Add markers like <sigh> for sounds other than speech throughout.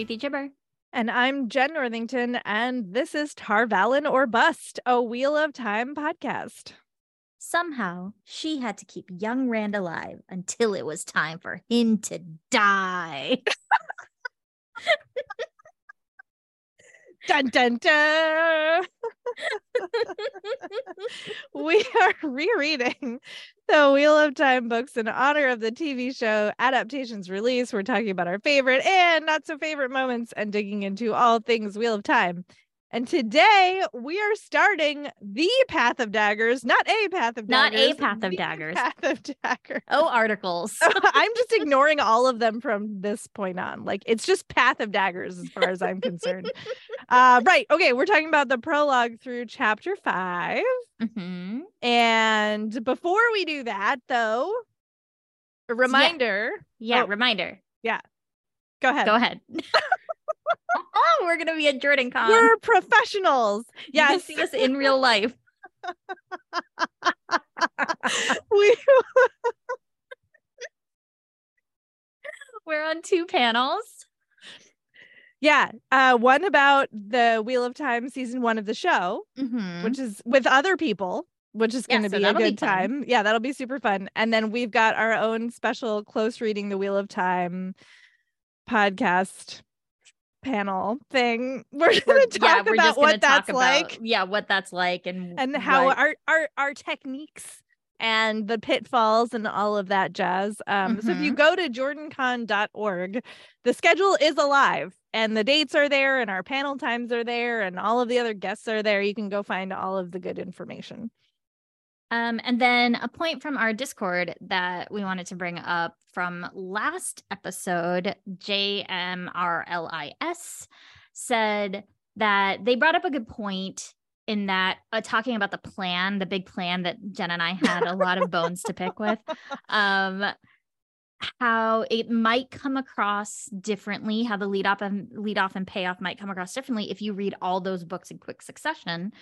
Preeti Chhibber. And I'm Jenn Northington, and this is Tar Valon or Bust, a Wheel of Time podcast. Somehow, she had to keep young Rand alive until it was time for him to die. <laughs> dun dun dun. <laughs> we are rereading the Wheel of Time books in honor of the TV show adaptation's release. We're talking about our favorite and not so favorite moments and digging into all things Wheel of Time. And today we are starting the Path of Daggers, not a Path of Not Daggers. Not a Path of Daggers. Path of Daggers. Oh, articles. <laughs> <laughs> I'm just ignoring all of them from this point on. Like it's just Path of Daggers as far as I'm concerned. <laughs> Uh, right. Okay. We're talking about the prologue through chapter five. Mhm. And before we do that, though, a reminder. Yeah, Oh. reminder. Yeah. Go ahead. Go ahead. Oh, we're gonna be at JordanCon. We're professionals. You can see us in real life. <laughs> we We're on two panels. yeah. Uh, one about the Wheel of Time season one of the show. Mhm. which is with other people, which is going Yeah, to so be a that'll be good time. Yeah, that'll be super fun. And then we've got our own special close reading the Wheel of Time podcast panel thing. <laughs> We're to talk we're about gonna what that's talk like yeah, what that's like and and how what- our, our our techniques and the pitfalls and all of that jazz. Um, So if Mm-hmm. you go to jordancon.org, the schedule is alive and the dates are there and our panel times are there and all of the other guests are there. You can go find all of the good information. Um, and then a point from our Discord that we wanted to bring up from last episode, JMRLIS said that they brought up a good point in that uh, talking about the plan, the big plan that Jenn and I had a lot of <laughs> bones to pick with, um, how it might come across differently, how the lead up and lead off and payoff might come across differently if you read all those books in quick succession.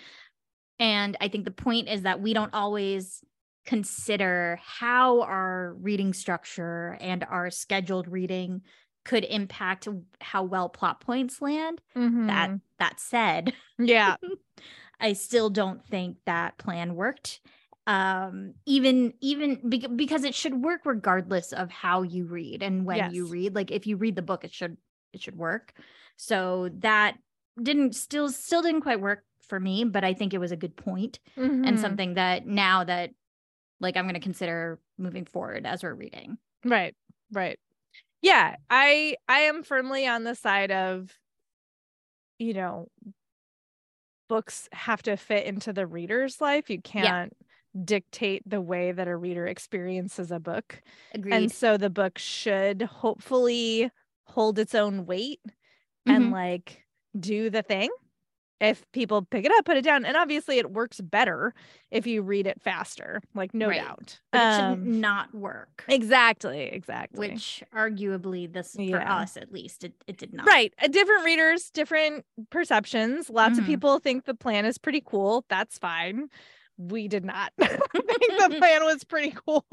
And I think the point is that we don't always consider how our reading structure and our scheduled reading could impact how well plot points land. That Mhm. that said, yeah. <laughs> I still don't think that plan worked. Um, even even bec- because it should work regardless of how you read and when you read. Like if you read the book, it should it should work. So that didn't still still didn't quite work for me, but I think it was a good point and Mhm. something that now that like I'm going to consider moving forward as we're reading. Right. Right. Yeah, I I am firmly on the side of you know books have to fit into the reader's life. You can't dictate the way that a reader experiences a book. Agreed. And so the book should hopefully hold its own weight and Mhm. like do the thing. If people pick it up, put it down. And obviously it works better if you read it faster, like no Right. doubt. but it shouldn't Um, work. exactly, exactly. Which arguably this for Yeah. us at least it, it did not. Right. Uh, different readers, different perceptions. Lots Mhm. of people think the plan is pretty cool. That's fine. We did not. <laughs> I think the <laughs> plan was pretty cool.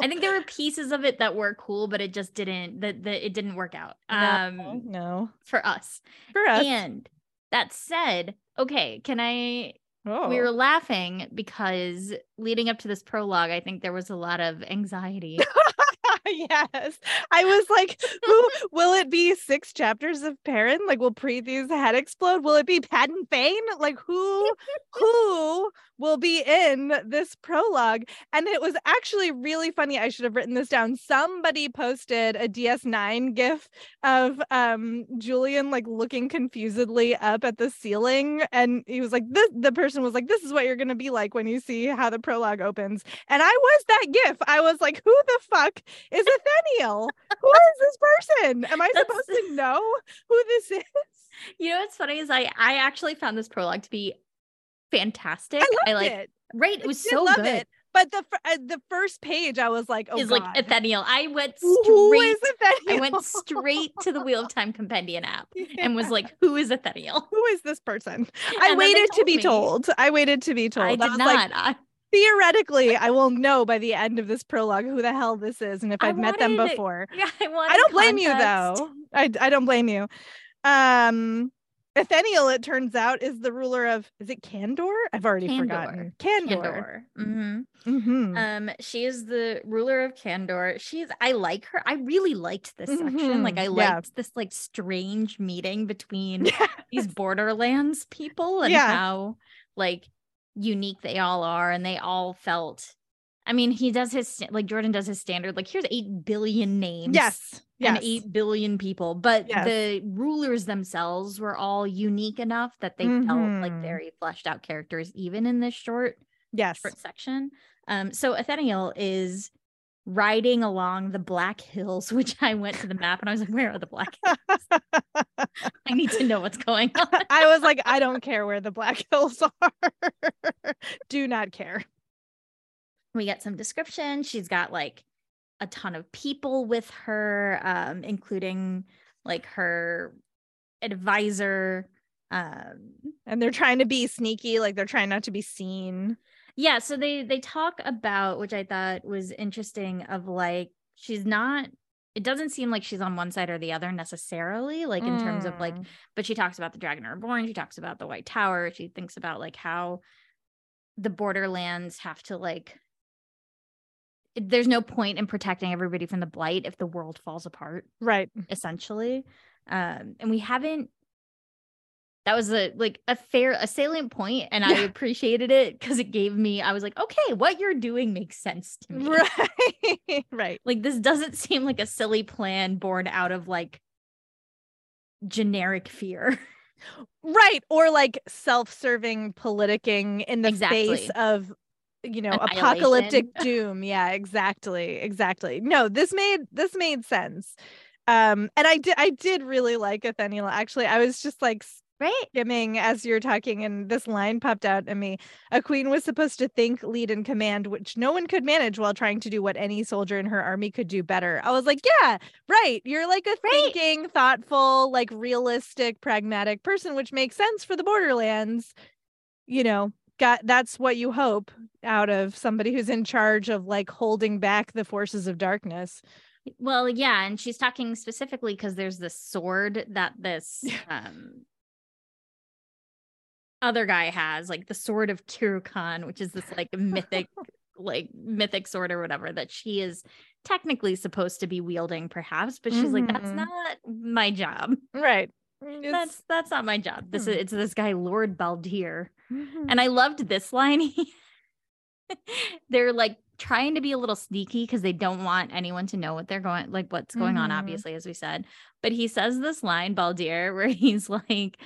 I think there were pieces of it that were cool, but it just didn't that it didn't work out. Um no, no. for us. For us. And that said, okay, can I oh. we were laughing because leading up to this prologue, I think there was a lot of anxiety. <laughs> yes. I was like, who <laughs> will it be six chapters of Perrin? Like, will Preeti's head explode? Will it be Padan Fain? Like, who <laughs> who will be in this prologue? And it was actually really funny. I should have written this down. Somebody posted a DS9 gif of um Julian like looking confusedly up at the ceiling. And he was like, this the person was like, This is what you're gonna be like when you see how the prologue opens. And I was that gif. I was like, who the fuck is <laughs> Ethenielle? who is this person? Am I That's- supposed to know who this is? you know what's funny is I I actually found this prologue to be fantastic. I loved like it. right, it was did so love good. it. But the uh, the first page, I was like, oh, is God. like Ethenielle. I went straight is Ethenielle? I went <laughs> straight to the Wheel of Time Compendium app <laughs> and was like, who is Ethenielle? who is this person? <laughs> I they waited to be me. told. I waited to be told. I did was not. like, I- theoretically I will know by the end of this prologue who the hell this is and if I I've met them before. Yeah, I, wanted I don't blame you though. I I don't blame you. Um Ethenielle, it turns out, is the ruler of is it Kandor? I've already Kandor. forgotten. Kandor. Kandor. hmm Mhm. Um, she is the ruler of Kandor. She's I like her. I really liked this section. Like Mhm. I Yeah. liked this like strange meeting <laughs> between these Borderlands people and Yeah. how like unique they all are, and they all felt. I mean, he does his like Jordan does his standard. Like here's eight billion names. yes. And eight billion people, but Yes. the rulers themselves were all unique enough that they felt like Mhm. very fleshed out characters, even in this short yes. short section. Um, so Ethenielle is riding along the Black Hills, <laughs> which I went to the map and I was like, where are the Black Hills? I need to know what's going <laughs> on. I was like, I don't care where the Black Hills are. <laughs> Do not care. we get some description. She's got like a ton of people with her, um, including like her advisor. Um, And they're trying to be sneaky, like they're trying not to be seen. yeah so they they talk about which i thought was interesting of like she's not it doesn't seem like she's on one side or the other necessarily like in terms of like Mm. but she talks about the dragon reborn she talks about the white tower she thinks about like how the borderlands have to like there's no point in protecting everybody from the blight if the world falls apart right. essentially um and we haven't that was a like a fair a salient point and i appreciated it because it gave me i was like okay what you're doing makes sense to me Right. <laughs> right. like this doesn't seem like a silly plan born out of like generic fear Right. Or like self-serving politicking in the face of you know, apocalyptic doom. Yeah, exactly. Exactly. No, this made this made sense. Um, and I did I did really like Ethenielle. Actually, I was just like right skimming as you're talking, and this line popped out at me. A queen was supposed to think, lead, and command, which no one could manage while trying to do what any soldier in her army could do better. I was like, yeah, right. You're like a Right. thinking, thoughtful, like realistic, pragmatic person, which makes sense for the borderlands. You know, got that's what you hope out of somebody who's in charge of like holding back the forces of darkness. well yeah and she's talking specifically because there's this sword that this <laughs> um other guy has like the sword of Kirukan, which is this like mythic <laughs> like mythic sword or whatever that she is technically supposed to be wielding perhaps but she's like that's Mhm. not my job Right. It's- that's that's not my job this is Hmm. it's this guy lord Baldhere Mhm. and i loved this line <laughs> they're like trying to be a little sneaky because they don't want anyone to know what they're going like what's going on Mhm. obviously as we said but he says this line Baldhere <laughs> where he's like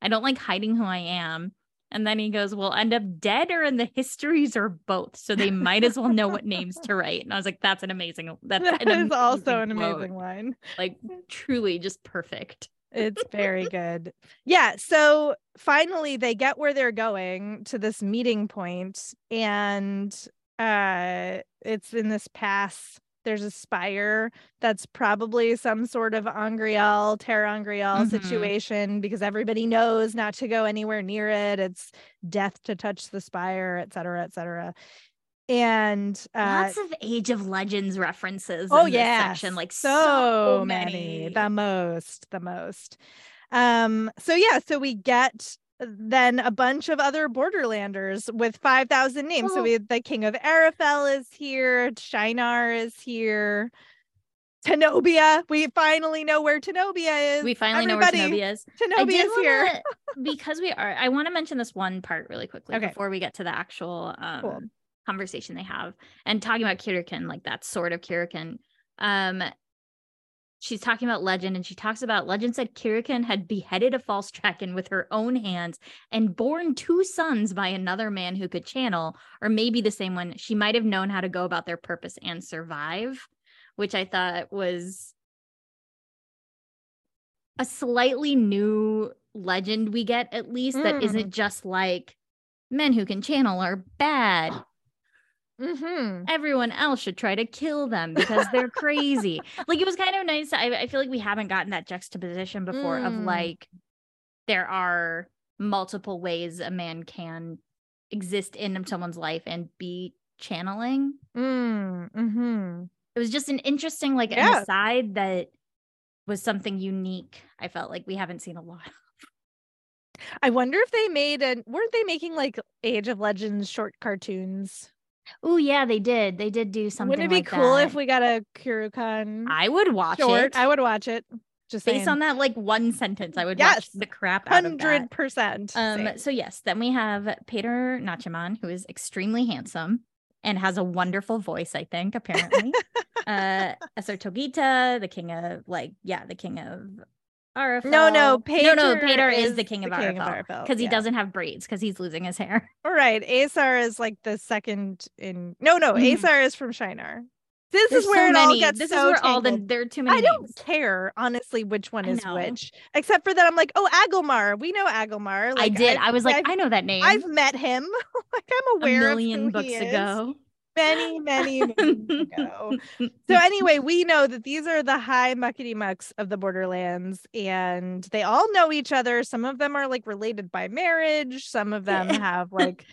i don't like hiding who i am and then he goes we'll end up dead or in the histories or both so they might as well know what names to write and i was like that's an amazing that's <laughs> that an is also an amazing quote. amazing line. like truly just perfect It's very good. Yeah. So finally, they get where they're going to this meeting point, and uh, it's in this pass. There's a spire that's probably some sort of angreal, Terra Angriel Mhm. situation because everybody knows not to go anywhere near it. It's death to touch the spire, et cetera, et cetera. And uh, lots of age of legends references oh yeah section like so, so, many. many the most the most um so yeah so we get then a bunch of other borderlanders with 5000 names so we the king of arafel is here Shienar is here tenobia we finally know where tenobia is we finally Everybody, know where Tenobia is. Tenobia is here wanna, because we are. I want to mention this one part really quickly Okay. before we get to the actual um, Cool. Conversation they have and talking about Kirukan, like that sort of Kirukan. Um, she's talking about legend, and she talks about legend said Kirukan had beheaded a false dragon with her own hands and born two sons by another man who could channel, or maybe the same one. She might have known how to go about their purpose and survive, which I thought was a slightly new legend we get at least that Mm. isn't just like men who can channel are bad hmm everyone else should try to kill them because they're crazy <laughs> like it was kind of nice I, I feel like we haven't gotten that juxtaposition before of Mm. like there are multiple ways a man can exist in someone's life and be channeling. Mm, hmm It was just an interesting, like, an aside that was something unique. I felt like we haven't seen a lot. I wonder if they made an weren't they making like Age of Legends short cartoons? Oh yeah, they did. They did do something. Wouldn't it be like cool that. if we got a Kirukan I would watch short? it. I would watch it. Just Based saying. on that, like one sentence, I would watch the crap out of that. hundred percent. Um, so yes, then we have Paitar Nachiman, who is extremely handsome and has a wonderful voice, I think, apparently. <laughs> uh Easar Togita, the king of like, yeah, the king of Arafel. No, no, no, no, Paitar Paitar is, is the king of the king of Arafel Arafel, because he doesn't have braids because he's losing his hair. All <laughs> right, Easar is like the second in. No, no, Mhm. Easar is from Shienar. This There's is where so it many. all gets this so is where all the there are too many I don't names. care honestly which one is which, except for that I'm like, oh, Agelmar. We know Agelmar. I did. I've- I was like, I've, I know that name. I've met him. <laughs> like I'm a aware million of who books he is. ago. Many, many ago. So <laughs> anyway, we know that these are the high muckety mucks of the borderlands, and they all know each other. Some of them are like related by marriage. Some of them have like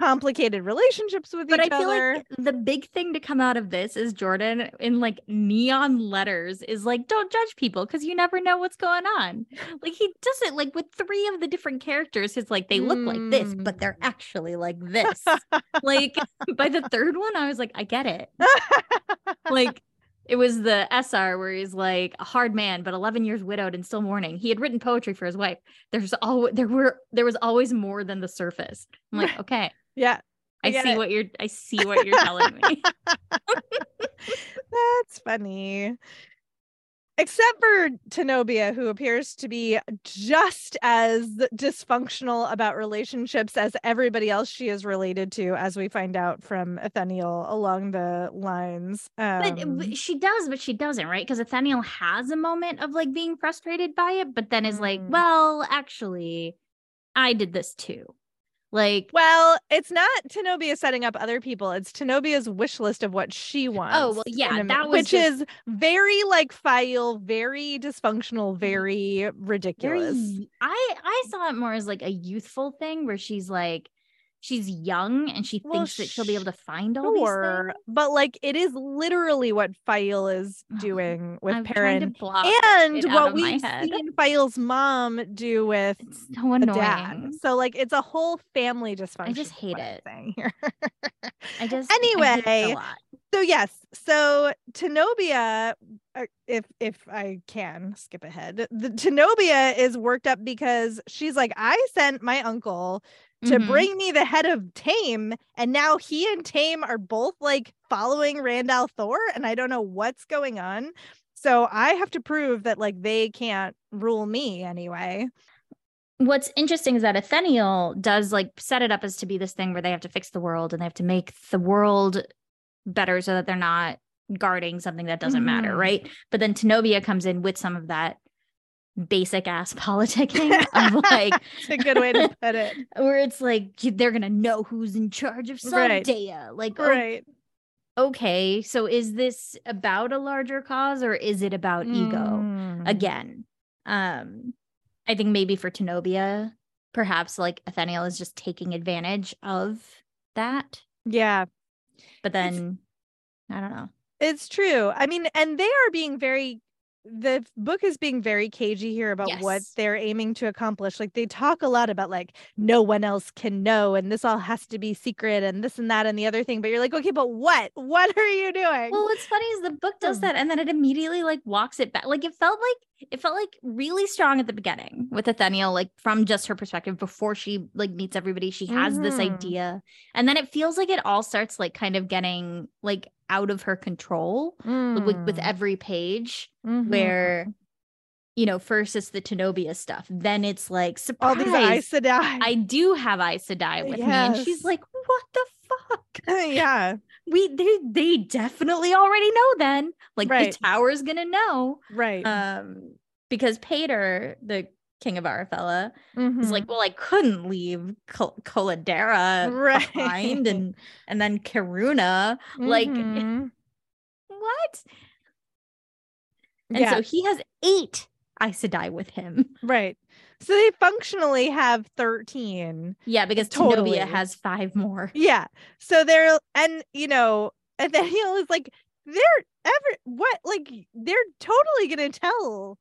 complicated relationships with but each I feel other. like the big thing to come out of this is Jordan in like neon letters is like, don't judge people because you never know what's going on. Like he does it like with three of the different characters. It's like they look like this, but they're Mm. actually like this. <laughs> like <laughs> by the third one, I was like, I get it. <laughs> Like it was the Easar where he's like a hard man, but 11 years widowed and still mourning. He had written poetry for his wife. There's always there were there was always more than the surface. I'm like, okay, yeah, I I see it. what you're I see what you're telling me. <laughs> that's funny. Except for Tenobia, who appears to be just as dysfunctional about relationships as everybody else she is related to, as we find out from Ethenielle along the lines. But Um, w- she does, but she doesn't, right? Because Ethenielle has a moment of like being frustrated by it, but then is like, Mm. well, actually, I did this too. Like, well, it's not Tenobia setting up other people. It's Tenobia's wish list of what she wants. Oh, well, yeah, that was which just- is very like Faile, very dysfunctional, very very, ridiculous. I saw it more as like a youthful thing where she's like, she's young and she Well, thinks that she'll be able to find all Sure, but like it is literally what Faile is doing with I'm Perrin, block and what we've seen Faile's mom do with It's so the annoying. dad. So like it's a whole family dysfunction. just is hate it. here. <laughs> I just I hate it Anyway, a lot. so yes, so Tenobia, uh, if if I can skip ahead, the Tenobia is worked up because she's like, I sent my uncle to Mhm. bring me the head of Taim, and now he and Taim are both like following Rand al'Thor, and I don't know what's going on. So I have to prove that like they can't rule me anyway. what's interesting is that Ethenielle does like set it up as to be this thing where they have to fix the world and they have to make the world better so that they're not guarding something that doesn't matter, Mhm. right? But then Tenobia comes in with some of that basic ass <laughs> politicking <laughs> of like It's a good way to <laughs> put it. where it's like they're gonna know who's in charge of Right. Saldaea. Like, Right. okay, so is this about a larger cause or is it about ego? Mm. again. Um, I think maybe for Tenobia, perhaps like Ethenielle is just taking advantage of that. Yeah. But then I don't know. It's true. I mean, and they are being very the book is being very cagey here about what they're aiming to accomplish. Like they talk a lot about like no one else can know and this all has to be secret and this and that and the other thing. But you're like, okay, but what? <laughs> What are you doing? Well, what's funny is the book does that and then it immediately like walks it back. Like it felt like it felt like really strong at the beginning with Ethenielle, like from just her perspective before she like meets everybody. She has this Mhm. idea. And then it feels like it all starts like kind of getting like out of her control with, with Mm. every page. Mhm. where you know first it's the Tenobia stuff then it's like all surprise these Aes Sedai. I do have Aes Sedai with me and she's like what the fuck <laughs> yeah. we they they definitely already know then like Right. the tower's gonna know Right. um because Paitar the king of Arafella is Mhm. like well I couldn't leave Col- Coladara Right. behind and and then Kiruna like Mhm. what and yeah. so he has eight Aes Sedai with him. Right. So they functionally have 13. Yeah, because Totally. Tenobia has five more. Yeah. So they're and you know, Nathaniel is like, they're ever what like they're totally gonna tell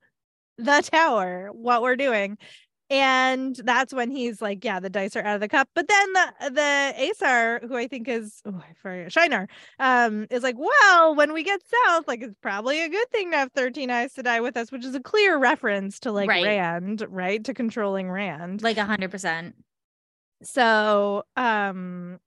the tower what we're doing. And that's when he's like, Yeah, the dice are out of the cup. But then the the Asar, who I think is oh I forget Shienar, um, is like, Well, when we get south, like it's probably a good thing to have 13 Aes Sedai with us, which is a clear reference to like Right. Rand, right? To controlling Rand Like a hundred percent. so um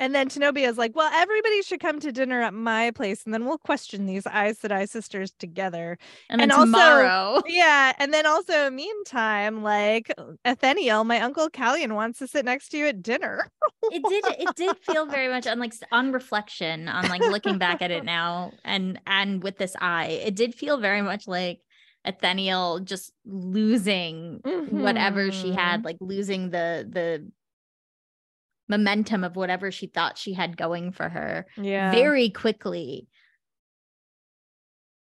and then Tenobia is like, well, everybody should come to dinner at my place, and then we'll question these Aes Sedai sisters together. And then And also- tomorrow. <laughs> Yeah, and then also, meantime, like Ethenielle, my uncle Kalyan wants to sit next to you at dinner. it did it did feel very much on like on reflection on like looking back at it <laughs> now and and with this eye it did feel very much like Ethenielle just losing whatever she had Mhm. like losing the the momentum of whatever she thought she had going for her Yeah, very quickly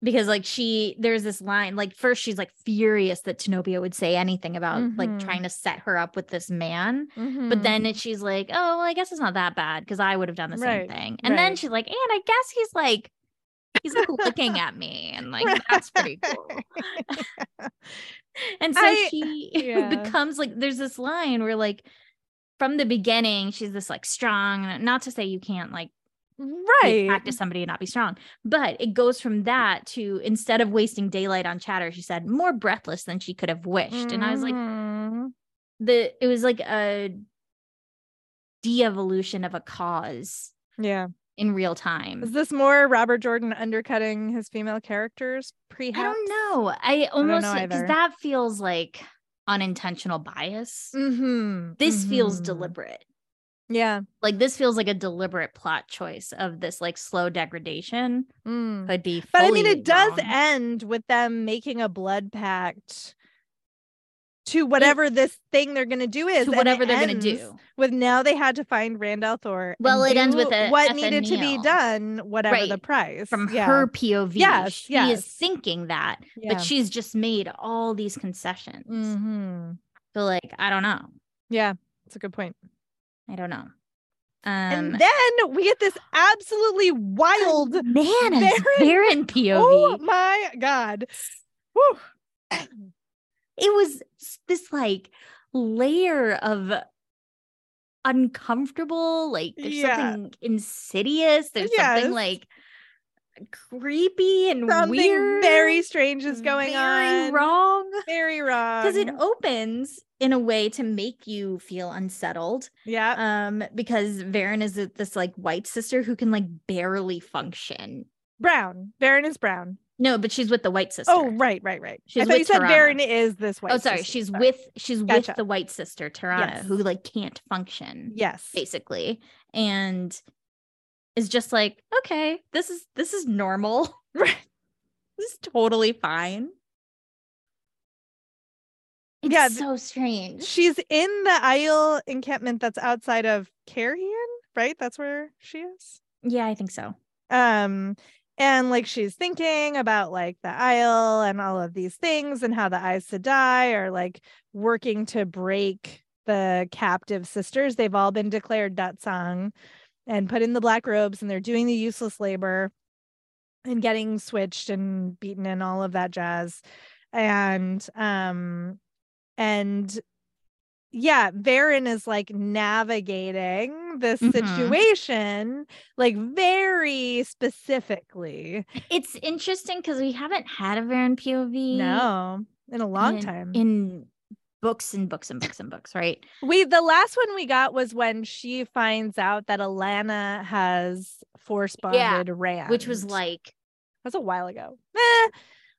because like she there's this line like first she's like furious that Tenobia would say anything about like Mhm. trying to set her up with this man but Mhm. then it, she's like, oh, well, I guess it's not that bad because I would have done the same thing. And then she's like, and I guess he's like, he's like looking at me, and like <laughs> that's pretty cool. <laughs> and so I- she <laughs> yeah. becomes like, there's this line where like from the beginning, she's this like strong. Not to say you can't like right. practice somebody and not be strong, but it goes from that to instead of wasting daylight on chatter, she said more breathless than she could have wished. And I was like, Mhm. the it was like a de-evolution of a cause yeah. in real time. Is this more Robert Jordan undercutting his female characters? pre i don't know. I almost because that feels like unintentional bias. Mm-hmm. This feels mhm. deliberate. Yeah. Like this feels like a deliberate plot choice of this like slow degradation Mm. could be. But I mean, it does wrong. end with them making a blood pact to whatever this thing they're going to do is. to whatever they're gonna do. With now they had to find Rand al'Thor. Well, it ends with a what needed to be done, whatever the price. From Yeah. her POV, Yes, she yes. is thinking that, Yeah. but she's just made all these concessions. Mhm. So, like, I don't know. Yeah, that's a good point. I don't know. and Um, then we get this absolutely wild. man, Verin- Verin POV. Oh my god! Whew. It was this like layer of uncomfortable like there's Yeah. something insidious there's Yes. something like creepy and Something weird very strange is going very on. wrong Very wrong. because it opens in a way to make you feel unsettled yeah. um because Verin is this like white sister who can like barely function brown. Verin is brown. No but she's with the white sister Oh, right, right, right. She's I thought you said Tarana. Verin is this white. oh sorry sister. she's Sorry. with she's Gotcha. with the white sister Tarana Yes. who like can't function Yes. basically and is just like okay this is this is normal <laughs> this is totally fine it's Yeah, so strange She's in the Aiel encampment that's outside of Cairhien, right? That's where she is. yeah i think so um and like she's thinking about like the Aiel and all of these things and how the Aes Sedai are like working to break the captive sisters. They've all been declared da'tsang and put in the black robes and they're doing the useless labor and getting switched and beaten and all of that jazz. And um and yeah, Verin is like navigating this Mhm. situation like very specifically. it's interesting because we haven't had a Verin POV No, in a long in, time. in books and books and books and books, right? we the last one we got was when she finds out that Alana has force Yeah, bonded Rand, Which was like, that's a while ago. Eh,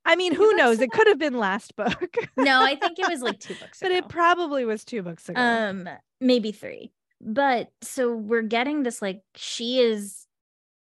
I mean, who knows? It could have been last book, <laughs> no, I think it was like two books but ago. it probably was two books ago. um maybe three but so we're getting this like she is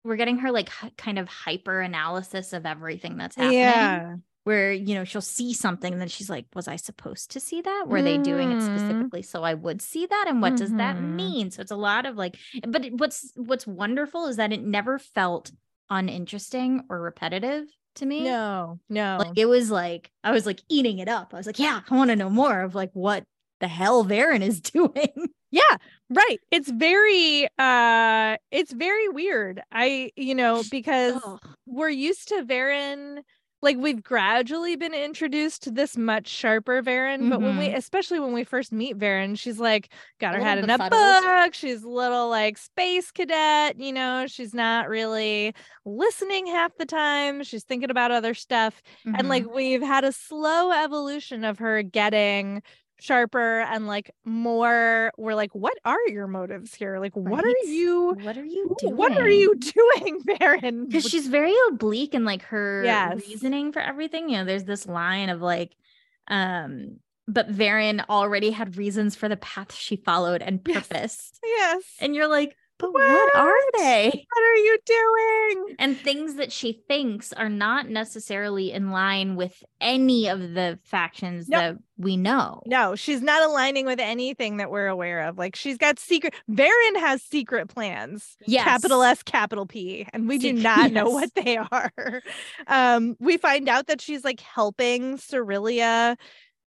we're getting her like hy- kind of hyper analysis of everything that's happening yeah, where you know she'll see something and then she's like was i supposed to see that were they doing it Mhm. specifically so i would see that and what does that Mhm. mean so it's a lot of like but what's what's wonderful is that it never felt uninteresting or repetitive to me. No, no. Like it was like I was like eating it up. I was like, yeah, I want to know more of like what the hell Verin is <laughs> doing. yeah, right. It's very uh it's very weird. I, you know, because we're used to Verin like we've gradually been introduced to this much sharper Verin, but when we especially when we first meet Verin, she's like got her head in a book. She's a little like space cadet, you know, she's not really listening half the time. She's thinking about other stuff. and Mhm. like we've had a slow evolution of her getting sharper and like more we're like what are your motives here like what are you what are you doing? what are you doing <laughs> Verin because she's very oblique in like her Yes. reasoning for everything. You know, there's this line of like, um, but Verin already had reasons for the path she followed and Yes. purpose. yes And you're like, but what are they? what are you doing And things that she thinks are not necessarily in line with any of the factions No. that we know. no she's not aligning with anything that we're aware of like she's got secret Verin has secret plans Yes. capital S, capital P, and we do not know what they <laughs> are. Um, we find out that she's like helping Sorilea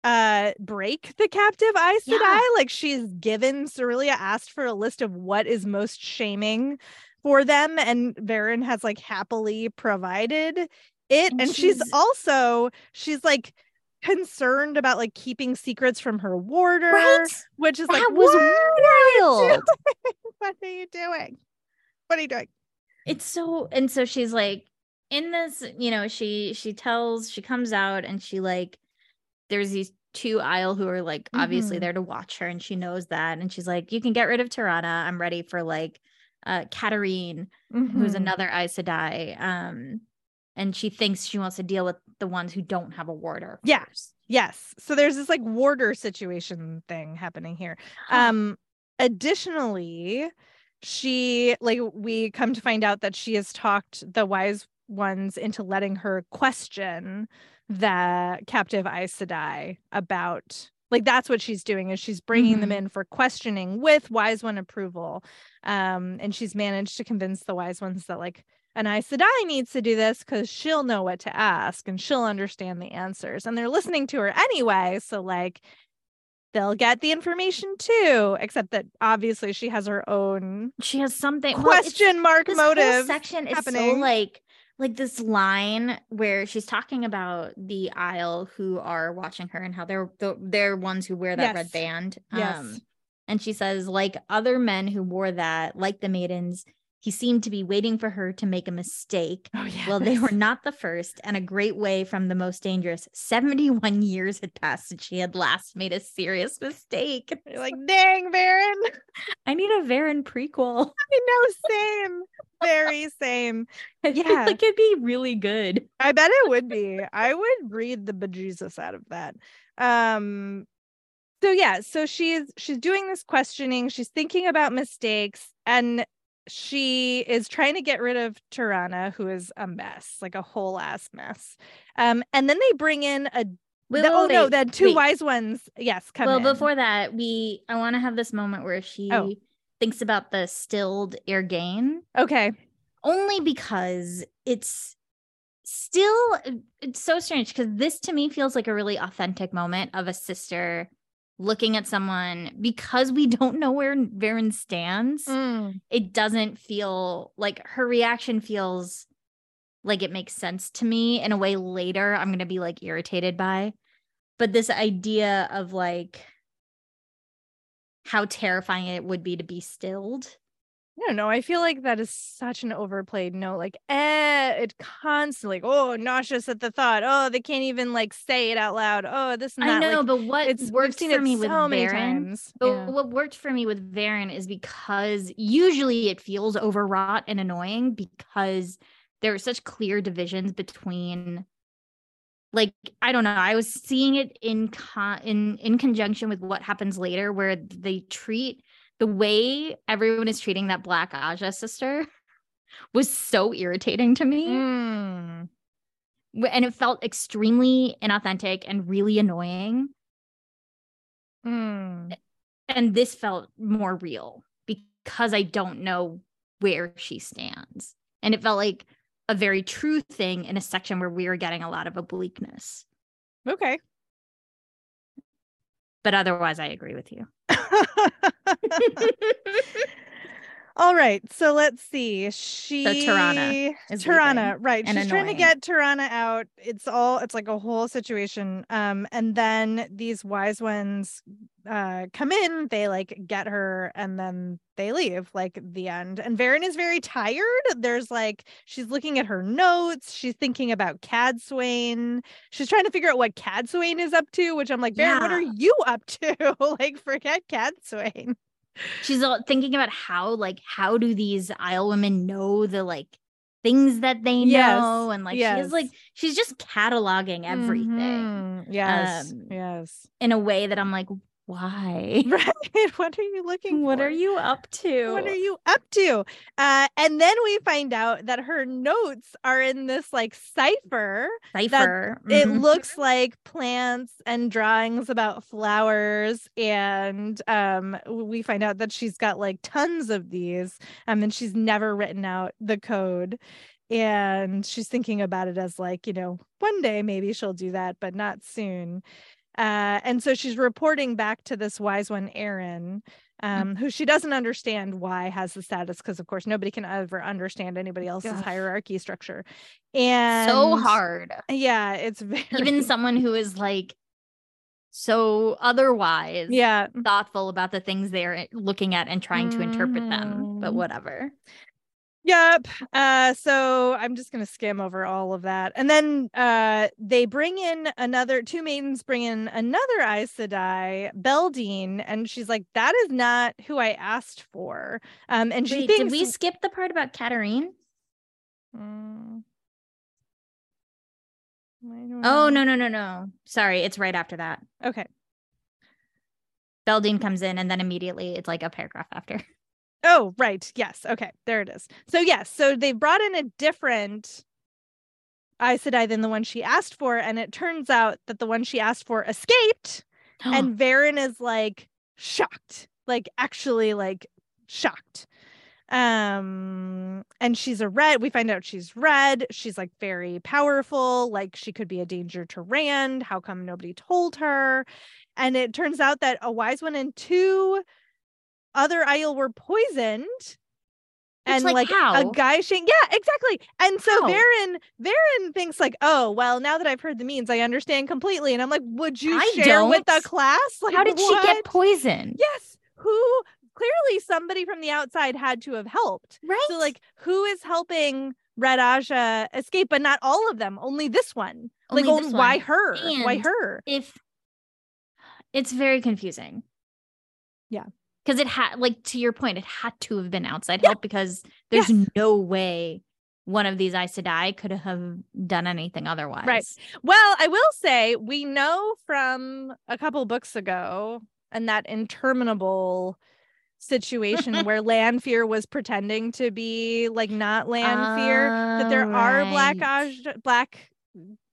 uh break the captive Aes Sedai. Yeah. Like she's given Sorilea asked for a list of what is most shaming for them, and Verin has like happily provided it. And And, she's, she's- also she's like concerned about like keeping secrets from her warder, Right? which is That like was what wild. <laughs> what are you doing? What are you doing? it's so and so she's like in this you know she she tells she comes out and she like there's these two Aiel who are like obviously Mhm. there to watch her and she knows that and she's like you can get rid of Tirana I'm ready for like uh Katerine who's Mhm. another Aes Sedai um and she thinks she wants to deal with the ones who don't have a warder Yeah. first. Yes. So there's this like warder situation thing happening here. <sighs> Um additionally, she like we come to find out that she has talked the wise ones into letting her question the captive Aes Sedai about like that's what she's doing is she's bringing them Mhm. in for questioning with wise one approval um and she's managed to convince the wise ones that like an Aes Sedai needs to do this because she'll know what to ask and she'll understand the answers and they're listening to her anyway so like they'll get the information too except that obviously she has her own she has something well, question mark this whole motive section is so like like this line where she's talking about the Aiel who are watching her and how they're the, they're ones who wear that red Yes. band. Yes. Um, and she says, like other men who wore that, like the maidens, he seemed to be waiting for her to make a mistake. oh yeah Well, they were not the first, and a great way from the most dangerous. 71 <laughs> years had passed since she had last made a serious mistake. You're like dang Verin <laughs> I need a Verin prequel. <laughs> I know same very same <laughs> I Yeah. like it'd be really good. I bet it would be. <laughs> I would read the bejesus out of that. Um so yeah, so she's she's doing this questioning, she's thinking about mistakes and she is trying to get rid of Tirana, who is a mess, like a whole ass mess. Um, and then they bring in a Wait, the- wait, oh no, wait, the two wise ones. Yes, come well in. before that we i want to have this moment where she Oh. Thinks about the stilled Irgain okay. only because it's still it's so strange because this to me feels like a really authentic moment of a sister looking at someone because we <laughs> don't know where Verin stands Mm, it doesn't feel like her reaction feels like it makes sense to me in a way later I'm going to be like irritated by. But this idea of like how terrifying it would be to be stilled. I don't know. I feel like that is such an overplayed note. Like, eh, it constantly, oh, nauseous at the thought. Oh, they can't even like say it out loud. Oh, this and I know, like, but what it's worked for me with so Verin, but Yeah. what worked for me with Verin is because usually it feels overwrought and annoying because there are such clear divisions between like I don't know, I was seeing it in con- in in conjunction with what happens later where they treat the way everyone is treating that black Ajah sister <laughs> was so irritating to me Mm, and it felt extremely inauthentic and really annoying mm. and this felt more real because I don't know where she stands. And it felt like a very true thing in a section where we are getting a lot of obliqueness. Okay. But otherwise, I agree with you. <laughs> <laughs> <laughs> All right, so let's see. She so Tirana is Tirana, right? She's trying to get Tirana out. It's all it's like a whole situation. Um, and then these wise ones uh come in, they like get her, and then they leave, like the end. And Verin is very tired. There's like she's looking at her notes, she's thinking about Cadsuane. She's trying to figure out what Cadsuane is up to, which I'm like, Verin, what are you up to? <laughs> like, forget Cadsuane. She's all thinking about how, like, how do these Aiel women know the like things that they Yes, know, and like she's like she's just cataloging everything Mhm. Yes. Um, yes. in a way that I'm like, why? <laughs> Right. What are you <laughs> looking What for? are you up to? What are you up to? Uh, and then we find out that her notes are in this like cipher. Cipher. It Mhm. looks like plants and drawings about flowers. And um, we find out that she's got like tons of these. Um, and she's never written out the code. And she's thinking about it as like, you know, one day maybe she'll do that, but not soon. Uh, and so she's reporting back to this wise one, Aeron, um, who she doesn't understand why has the status, because of course nobody can ever understand anybody else's Ugh. hierarchy structure. And so hard. Yeah, it's very Even someone who is like so otherwise yeah. thoughtful about the things they're looking at and trying to interpret them, but Mhm. whatever. Yep. Uh, so I'm just gonna skim over all of that. And then uh they bring in another two maidens bring in another Aes Sedai, Beldeine, and she's like, that is not who I asked for. Um and she Wait, thinks did we skip the part about Katerine? Mm. Oh no, no, no, no. Sorry, it's right after that. Okay. Beldeine comes in and then immediately it's like a paragraph after. Oh, right. Yes. Okay. There it is. So yes, so they brought in a different Aes Sedai than the one she asked for, and it turns out that the one she asked for escaped. and Verin is like shocked, like actually like shocked. Um, and she's a red. We find out she's red. She's like very powerful, like she could be a danger to Rand. How come nobody told her? And it turns out that a wise one and two other Aiel were poisoned. And like, like, how? a gai'shain, yeah, exactly. And so How? Verin, Verin thinks like, oh well, now that I've heard the means, I understand completely. And I'm like, would you I share with the class? <laughs> Like, How did she get poisoned? Yes. Who clearly somebody from the outside had to have helped. Right. So like who is helping Red Ajah escape, but not all of them, only this one. like Only only this why one. her? why her? if it's very confusing. Yeah. Because it had like to your point, it had to have been outside Yeah. help because there's Yes. no way one of these Aes Sedai could have done anything otherwise. Right. Well, I will say we know from a couple books ago and that interminable situation <laughs> where Lanfear was pretending to be like not Lanfear that there are oh, black. Aj- black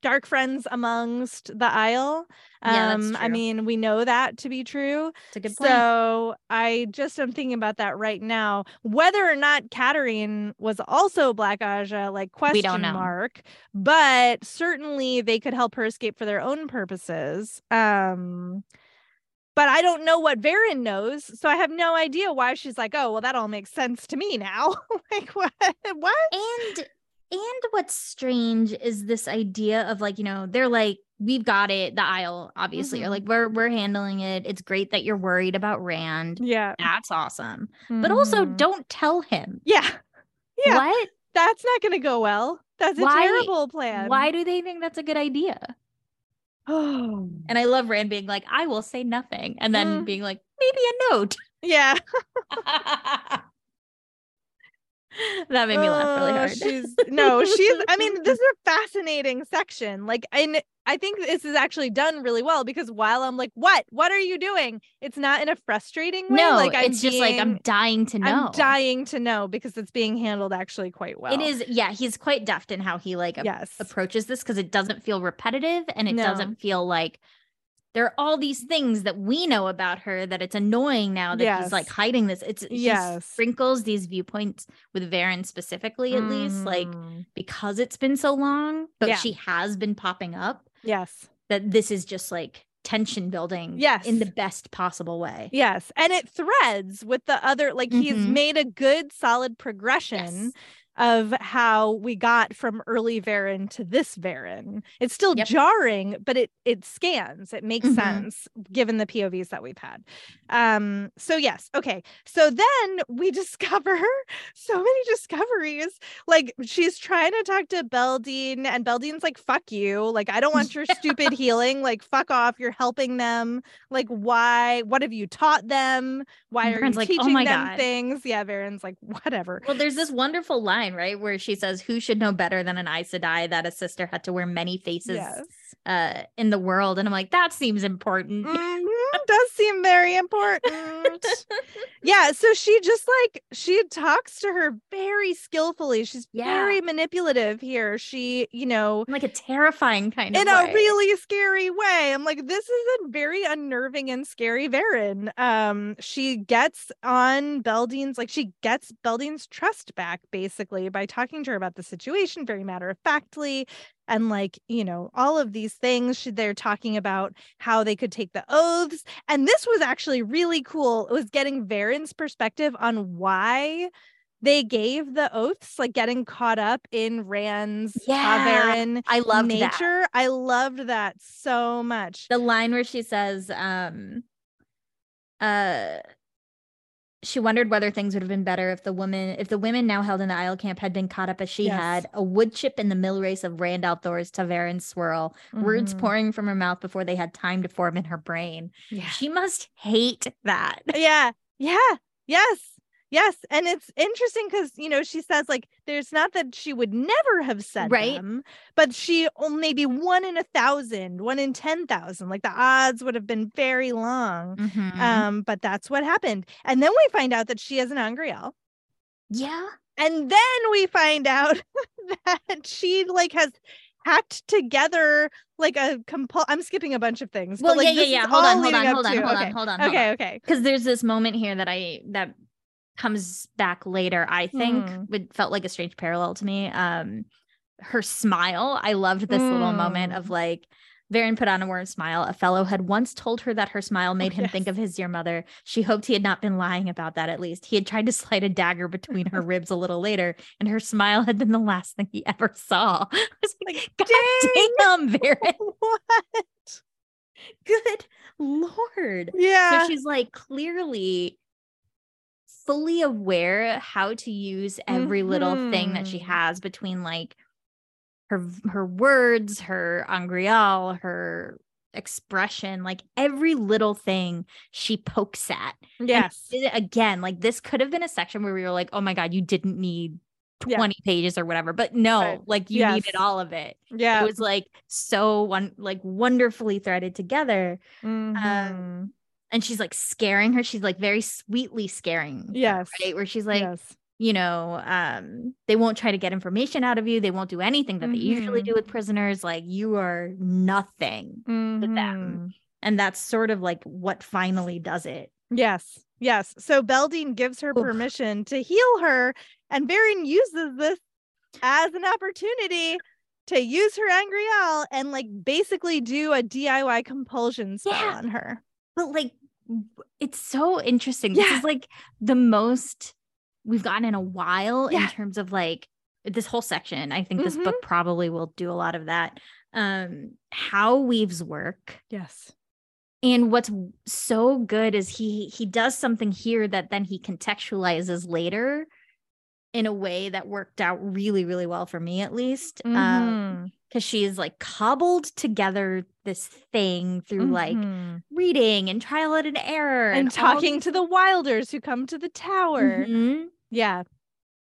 dark friends amongst the Aiel. Yeah, that's Um, I mean, we know that to be true. It's a good point. So I just am thinking about that right now. Whether or not Katerine was also Black Ajah, like question know. mark, but certainly they could help her escape for their own purposes. Um, but I don't know what Verin knows, so I have no idea why she's like, oh, well, that all makes sense to me now. <laughs> like what? What? and and what's strange is this idea of like you know they're like we've got it the Aiel obviously Mhm. or like we're we're handling it it's great that you're worried about rand Yeah. that's awesome but also Mhm. don't tell him yeah, yeah. what That's not going to go well. That's a Why- terrible plan. why do they think that's a good idea Oh, <sighs> and i love rand being like i will say nothing and then Mm. being like maybe a note yeah. <laughs> <laughs> <laughs> that made me laugh really Oh, hard She's no, she's. I mean, this <laughs> is a fascinating section. Like, and I think this is actually done really well because while I'm like, "What? What are you doing?" It's not in a frustrating way. no like I'm it's just like i'm dying to know I'm dying to know because it's being handled actually quite well. it is yeah he's quite deft in how he like Yes. approaches this because it doesn't feel repetitive and it No. doesn't feel like there are all these things that we know about her that it's annoying now that he's like hiding this. It's he Yes. sprinkles these viewpoints with Verin specifically, at least. Like Mhm. because it's been so long, but Yeah. she has been popping up. Yes. That this is just like tension building Yes. in the best possible way. Yes. And it threads with the other, like he's Mhm. made a good solid progression Yes. Of how we got from early Verin to this Verin. It's still Yep. jarring, but it it scans. It makes Mhm. sense given the POVs that we've had. Um, so yes, okay. So then we <laughs> discover so many discoveries. Like she's trying to talk to Beldeine, and Beldeine's like, fuck you. Like, I don't <laughs> want your stupid healing. Like, fuck off. You're helping them. Like, why? What have you taught them? Why And are Verin's you like, "Oh teaching my them God." things? Yeah, Verin's like, whatever. Well, there's this wonderful line, right, where she says, "Who should know better than an Aes Sedai that a sister had to wear many faces Yes. Uh, in the world?" And I'm like, that seems important. Mhm, does seem very important. <laughs> yeah, so she just like she talks to her very skillfully. She's Yeah. very manipulative here. She, you know, like a terrifying kind of in a really scary way. I'm like, this is a very unnerving and scary Verin. Um, she gets on Beldeine's, like she gets Beldeine's trust back basically by talking to her about the situation very matter of factly. And like, you know, all of these things, they're talking about how they could take the oaths. And this was actually really cool. It was getting Verin's perspective on why they gave the oaths, like getting caught up in Rand's Yeah, Verin I that. nature. I loved that so much. the line where she says um uh she wondered whether things would have been better if the woman if the women now held in the Aiel camp had been caught up as she Yes. had a wood chip in the mill race of Rand Thor's ta'veren swirl words Mhm. pouring from her mouth before they had time to form in her brain Yeah. she must hate that yeah. Yeah. Yes. Yes. And it's interesting because, you know, she says, like, there's not that she would never have said Right. them, but she oh, maybe one in a thousand, one in 10,000. Like the odds would have been very long. Mhm. Um, but that's what happened. And then we find out that she has an angreal. yeah And then we find out <laughs> that she like has hacked together like a compul I'm skipping a bunch of things. well but like yeah yeah yeah is hold on hold on hold on hold on hold on hold Okay, on. okay. because there's this moment here that I that comes back later. I think Mm. it felt like a strange parallel to me. Um, her smile. I loved this little moment Mm. of like. Verin put on a warm smile. A fellow had once told her that her smile made him think of his dear mother. She hoped he had not been lying about that at least. He had tried to slide a dagger between her <laughs> ribs a little later, and her smile had been the last thing he ever saw. <laughs> I was like, God damn, Verin. <laughs> what? Good Lord. Yeah. So she's like clearly fully aware how to use every little thing that she Mhm. has between like her her words, her angreal, her expression, like every little thing she pokes at. Yes. again, like this could have been a section where we were like, "Oh my god, you didn't need Yeah. 20 pages or whatever." But no, Right. like you Yes. needed all of it. Yeah. It was like so one like wonderfully threaded together Mhm. And she's like scaring her she's like very sweetly scaring her, Yes. right where she's like yes. you know um they won't try to get information out of you they won't do anything that they usually Mhm. do with prisoners like you are nothing to them. And that's sort of like what finally does it Yes. Yes. So Beldeine gives her Oof. permission to heal her, and Verin uses this as an opportunity to use her angreal and like basically do a DIY compulsion spell Yeah. on her. But like it's so interesting. This is like the most we've gotten in a while in terms of like this whole section. I think this Mhm. book probably will do a lot of that. Um how weaves work Yes. and what's so good is he he does something here that then he contextualizes later in a way that worked out really really well for me at least um Mhm. because she's like cobbled together this thing through like Mhm. reading and trial and error and all talking to the wilders who come to the tower. Mhm. Yeah.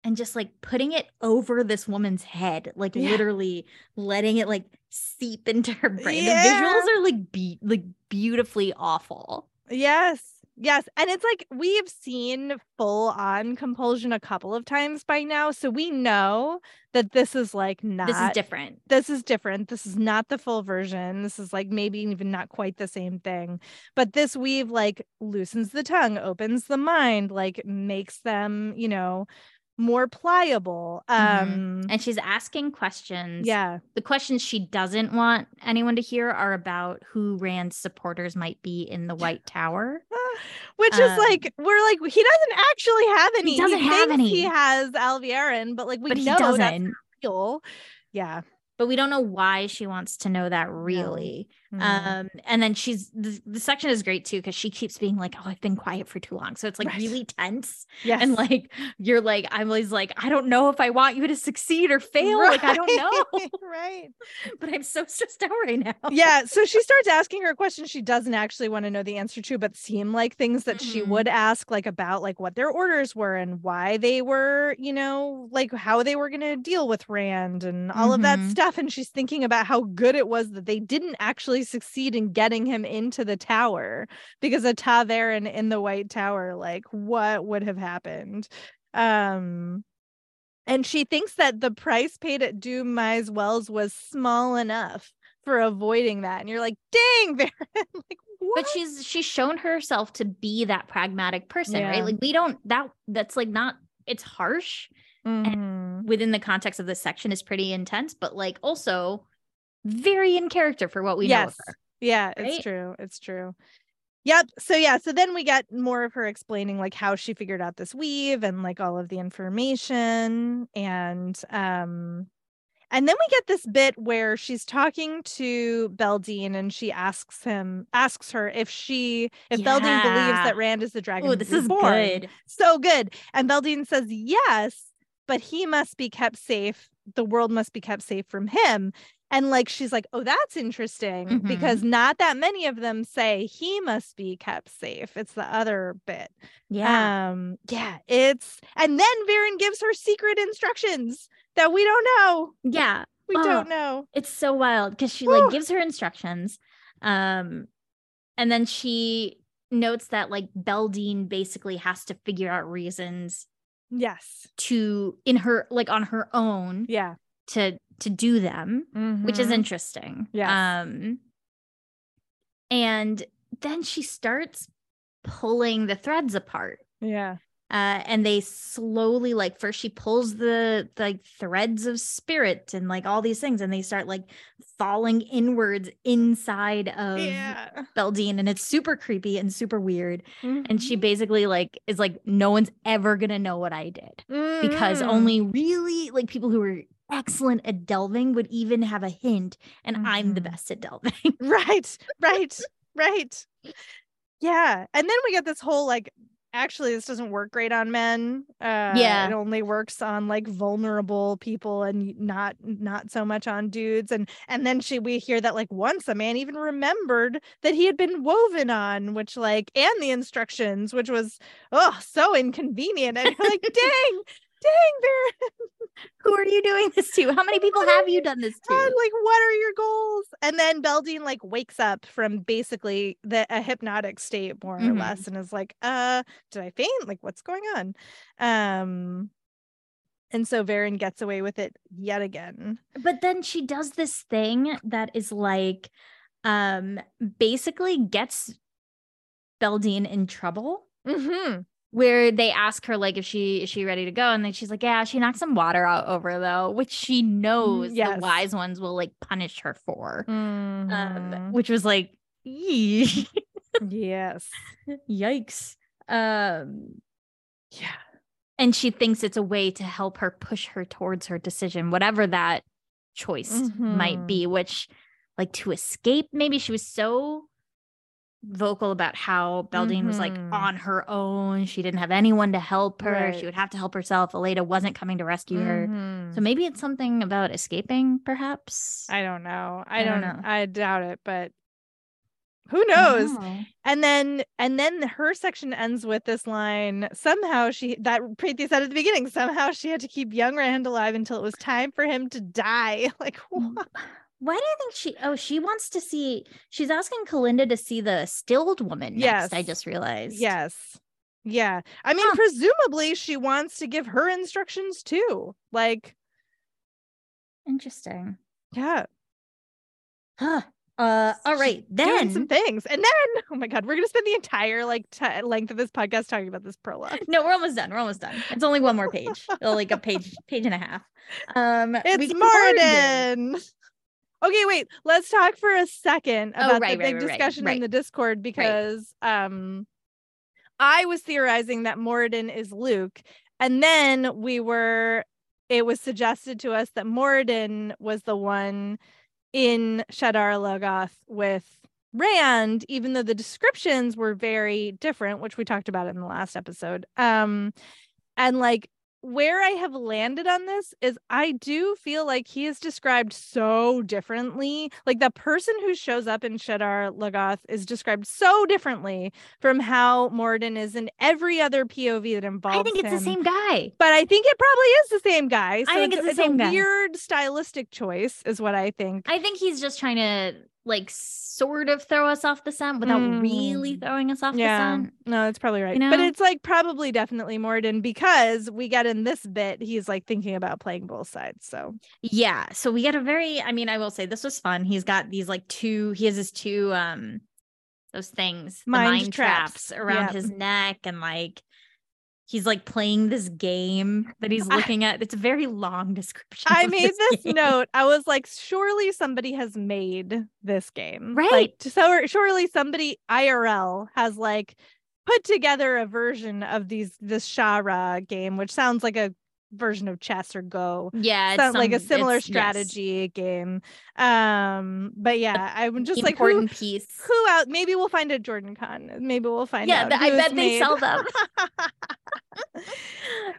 and just like putting it over this woman's head like Yeah. literally letting it like seep into her brain the visuals are like be- like beautifully awful Yes. Yes. And it's like we've seen full on compulsion a couple of times by now. So we know that this is like not this is different this is different. This is not the full version. This is like maybe even not quite the same thing. But this weave like loosens the tongue, opens the mind, like makes them, you know, more pliable. Mhm. Um And she's asking questions. yeah. The questions she doesn't want anyone to hear are about who Rand's supporters might be in the White Tower. <laughs> Which is Um, like we're like he doesn't actually have any. He doesn't have thinks He has Alviarin, but like we but he know that's doesn't. real. Yeah. But we don't know why she wants to know that really. Um, and then she's the, the section is great too because she keeps being like, "Oh, I've been quiet for too long," so it's like Right. really tense. yes. And like you're like, I'm always like, I don't know if I want you to succeed or <laughs> fail. Like I don't know, <laughs> Right, right. <laughs> but I'm so stressed out right now. yeah so she starts asking her questions she doesn't actually want to know the answer to but seem like things that she Mhm. would ask like about like what their orders were and why they were you know like how they were going to deal with rand and all of that Mhm. stuff and she's thinking about how good it was that they didn't actually succeed in getting him into the tower because a ta'veren in the white tower like what would have happened um and she thinks that the price paid at Dumai's Wells was small enough for avoiding that. And you're like, dang, <laughs> Verin. like, what? But she's she's shown herself to be that pragmatic person, Yeah. right? Like we don't that that's like not it's harsh Mhm. within the context of this section is pretty intense, but like also very in character for what we know of yes. her. Yeah, right? it's true. It's true. Yep. So yeah, so then we get more of her explaining like how she figured out this weave and like all of the information and um and then we get this bit where she's talking to Beldeine and she asks him asks her if she if Beldeine believes that Rand is the dragon Oh, this is reborn. good. so good. And Beldeine says, yes, but he must be kept safe. The world must be kept safe from him. And like, she's like, oh, that's interesting Mhm. because not that many of them say he must be kept safe. It's the other bit. Yeah. Um, yeah, it's, and then Verin gives her secret instructions that we don't know. yeah. We Oh. don't know. It's so wild because she like gives her instructions. Um and then she notes that like Beldeine basically has to figure out reasons Yes. to in her like on her own Yeah. to to do them, which is Mhm. interesting. Yes. Um and then she starts pulling the threads apart. yeah. uh, and they slowly like first she pulls the like threads of spirit and like all these things and they start like falling inwards inside of Yeah. Beldeine and it's super creepy and super weird and she Mhm. basically like is like no one's ever gonna know what I did because Mhm. only really like people who are excellent at delving would even have a hint and I'm the Mhm. best at delving <laughs> right right right yeah and then we get this whole like actually this doesn't work great on men uh Yeah. it only works on like vulnerable people and not not so much on dudes and and then she we hear that like once a man even remembered that he had been woven on which like and the instructions which was oh so inconvenient and you're like <laughs> dang dang there <laughs> who are you doing this to? How many people have you done this <laughs> God, to? like what are your goals? And then beldeine like wakes up from basically the a hypnotic state more or Mhm. less and is like uh did i faint? Like what's going on? Um and so Verin gets away with it yet again. But then she does this thing that is like um basically gets Beldeine in trouble. Mm-hmm. Where they ask her like if she is she ready to go and then she's like yeah she knocked some water out over though which she knows yes. the wise ones will like punish her for Mm-hmm. um which was like yes <laughs> yikes um yeah and she thinks it's a way to help her push her towards her decision whatever that choice might Mhm. be which like to escape maybe she was so vocal about how Beldeine was like Mhm. on her own she didn't have anyone to help her Right. she would have to help herself Elaida wasn't coming to rescue her Mhm. so maybe it's something about escaping perhaps i don't know i, I don't don't, know. i doubt it but who knows know. And then and then her section ends with this line. Somehow she that Preeti said at the beginning, somehow she had to keep young Rand alive until it was time for him to die. <laughs> Like what? Why do you think she oh she wants to see she's asking Kalinda to see the stilled woman next I just realized Yes. Yeah. I mean, Huh. presumably she wants to give her instructions too. Like, interesting yeah. huh Uh, all right, doing then some things, and then <laughs> oh my god, we're gonna spend the entire like t- length of this podcast talking about this prologue. no, we're almost done. We're almost done. It's only one more page, <laughs> like a page, page and a half. Um, It's Moradin. Okay, wait. Let's talk for a second Oh, about right, the big right, right, discussion in the Discord because um I was theorizing that Moridin is Luke, and then we were it was suggested to us that Moridin was the one in Shadar Logoth with Rand, even though the descriptions were very different, which we talked about in the last episode. Um, and like where I have landed on this is I do feel like he is described so differently. Like the person who shows up in Shadar Logoth is described so differently from how Moridin is in every other POV that involves I think it's the same guy. But I think it probably is the same guy. So think it's the a same guy. weird stylistic choice, is what I think. I think he's just trying to like sort of throw us off the scent without really Mm. throwing us off yeah, the scent. no, that's probably right. You But it's like probably definitely Moridin because we get in this bit, he's like thinking about playing both sides. So Yeah. So we get a very, I mean, I will say this was fun. He's got these like two, he has his two um those things, the Mind mind, traps. traps, around Yep. his neck and like he's like playing this game that he's <laughs> looking at. It's a very long description. I made this game. note. I was like, surely somebody has made this game. Right. Like, so surely somebody IRL has like put together a version of these this sha'rah game, which sounds like a version of chess or Go. Yeah. It's Sounds like a similar it's- yes. strategy game. Um, but yeah, I'm just like who important piece. who out maybe we'll find a JordanCon. Maybe we'll find Yeah. I bet they made- sell them. <laughs> but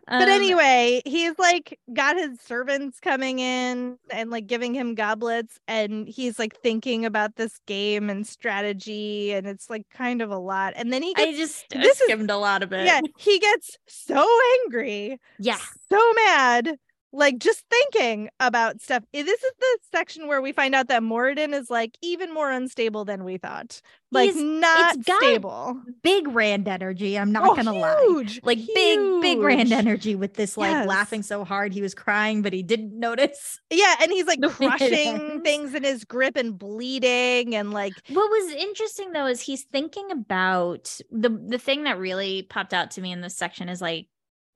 Um, anyway, he's like got his servants coming in and like giving him goblets, and he's like thinking about this game and strategy, and it's like kind of a lot. And then he I gets, just I this is- skimmed a lot of it. yeah, he gets so angry, Yeah. so mad, like just thinking about stuff. This is the section where we find out that Moridin is like even more unstable than we thought, like He's- not stable. Big Rand energy. I'm not Oh, gonna lie. huge, like big big Rand energy with this like Yes. laughing so hard he was crying but he didn't notice Yeah, and he's like The way it crushing things in his grip and bleeding and like what was interesting though is he's thinking about the the thing that really popped out to me in this section is like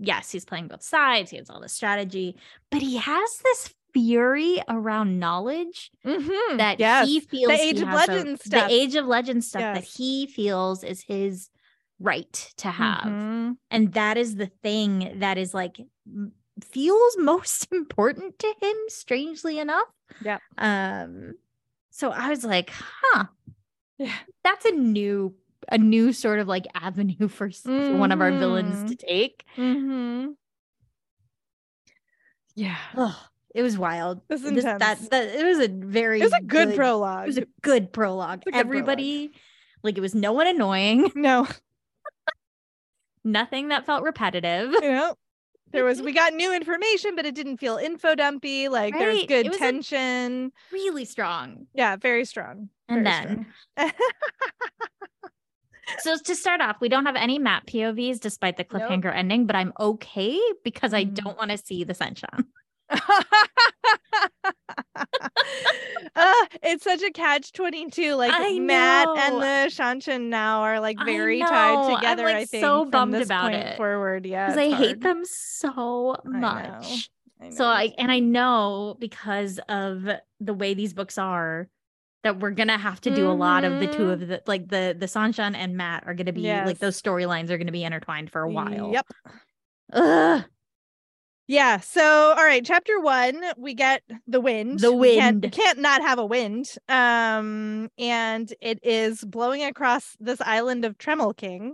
yes he's playing both sides he has all this strategy but he has this fury around knowledge mhm, that yes. he feels he Age of a- Legends stuff. the age of legends stuff that he feels is his right to have Mhm. and that is the thing that is like feels <laughs> most important to him strangely enough Yeah. um so i was like huh Yeah. that's a new a new sort of like avenue for, s- for one of our villains to take Mhm. Yeah. Ugh, it was wild This that, that it was a very It was a good, prologue. it was a good prologue It a good prologue. everybody like it was no one annoying no, <laughs> nothing that felt repetitive <laughs> you know. There was we got new information, but it didn't feel info dumpy. Like there's Right, good was tension. really strong yeah, very strong. and very then strong. <laughs> So to start off, we don't have any Mat POVs despite the Nope. cliffhanger ending, but I'm okay because I Mhm. don't want to see the Seanchan. uh, <laughs> it's such a catch 22 like I mat know. and the seanchan now are like very know. tied I'm, together like, i think so bummed this about point it. forward yeah Because I it's hate them so I know. much. I So. I and I know because of the way these books are that we're gonna have to do a lot of the two Mhm. of the like the the Seanchan and Mat are gonna be Yes. like those storylines are gonna be intertwined for a while. yep Ugh. yeah so all right chapter one we get the wind The We can't, we wind. can't not have a wind um and it is blowing across this island of Tremalking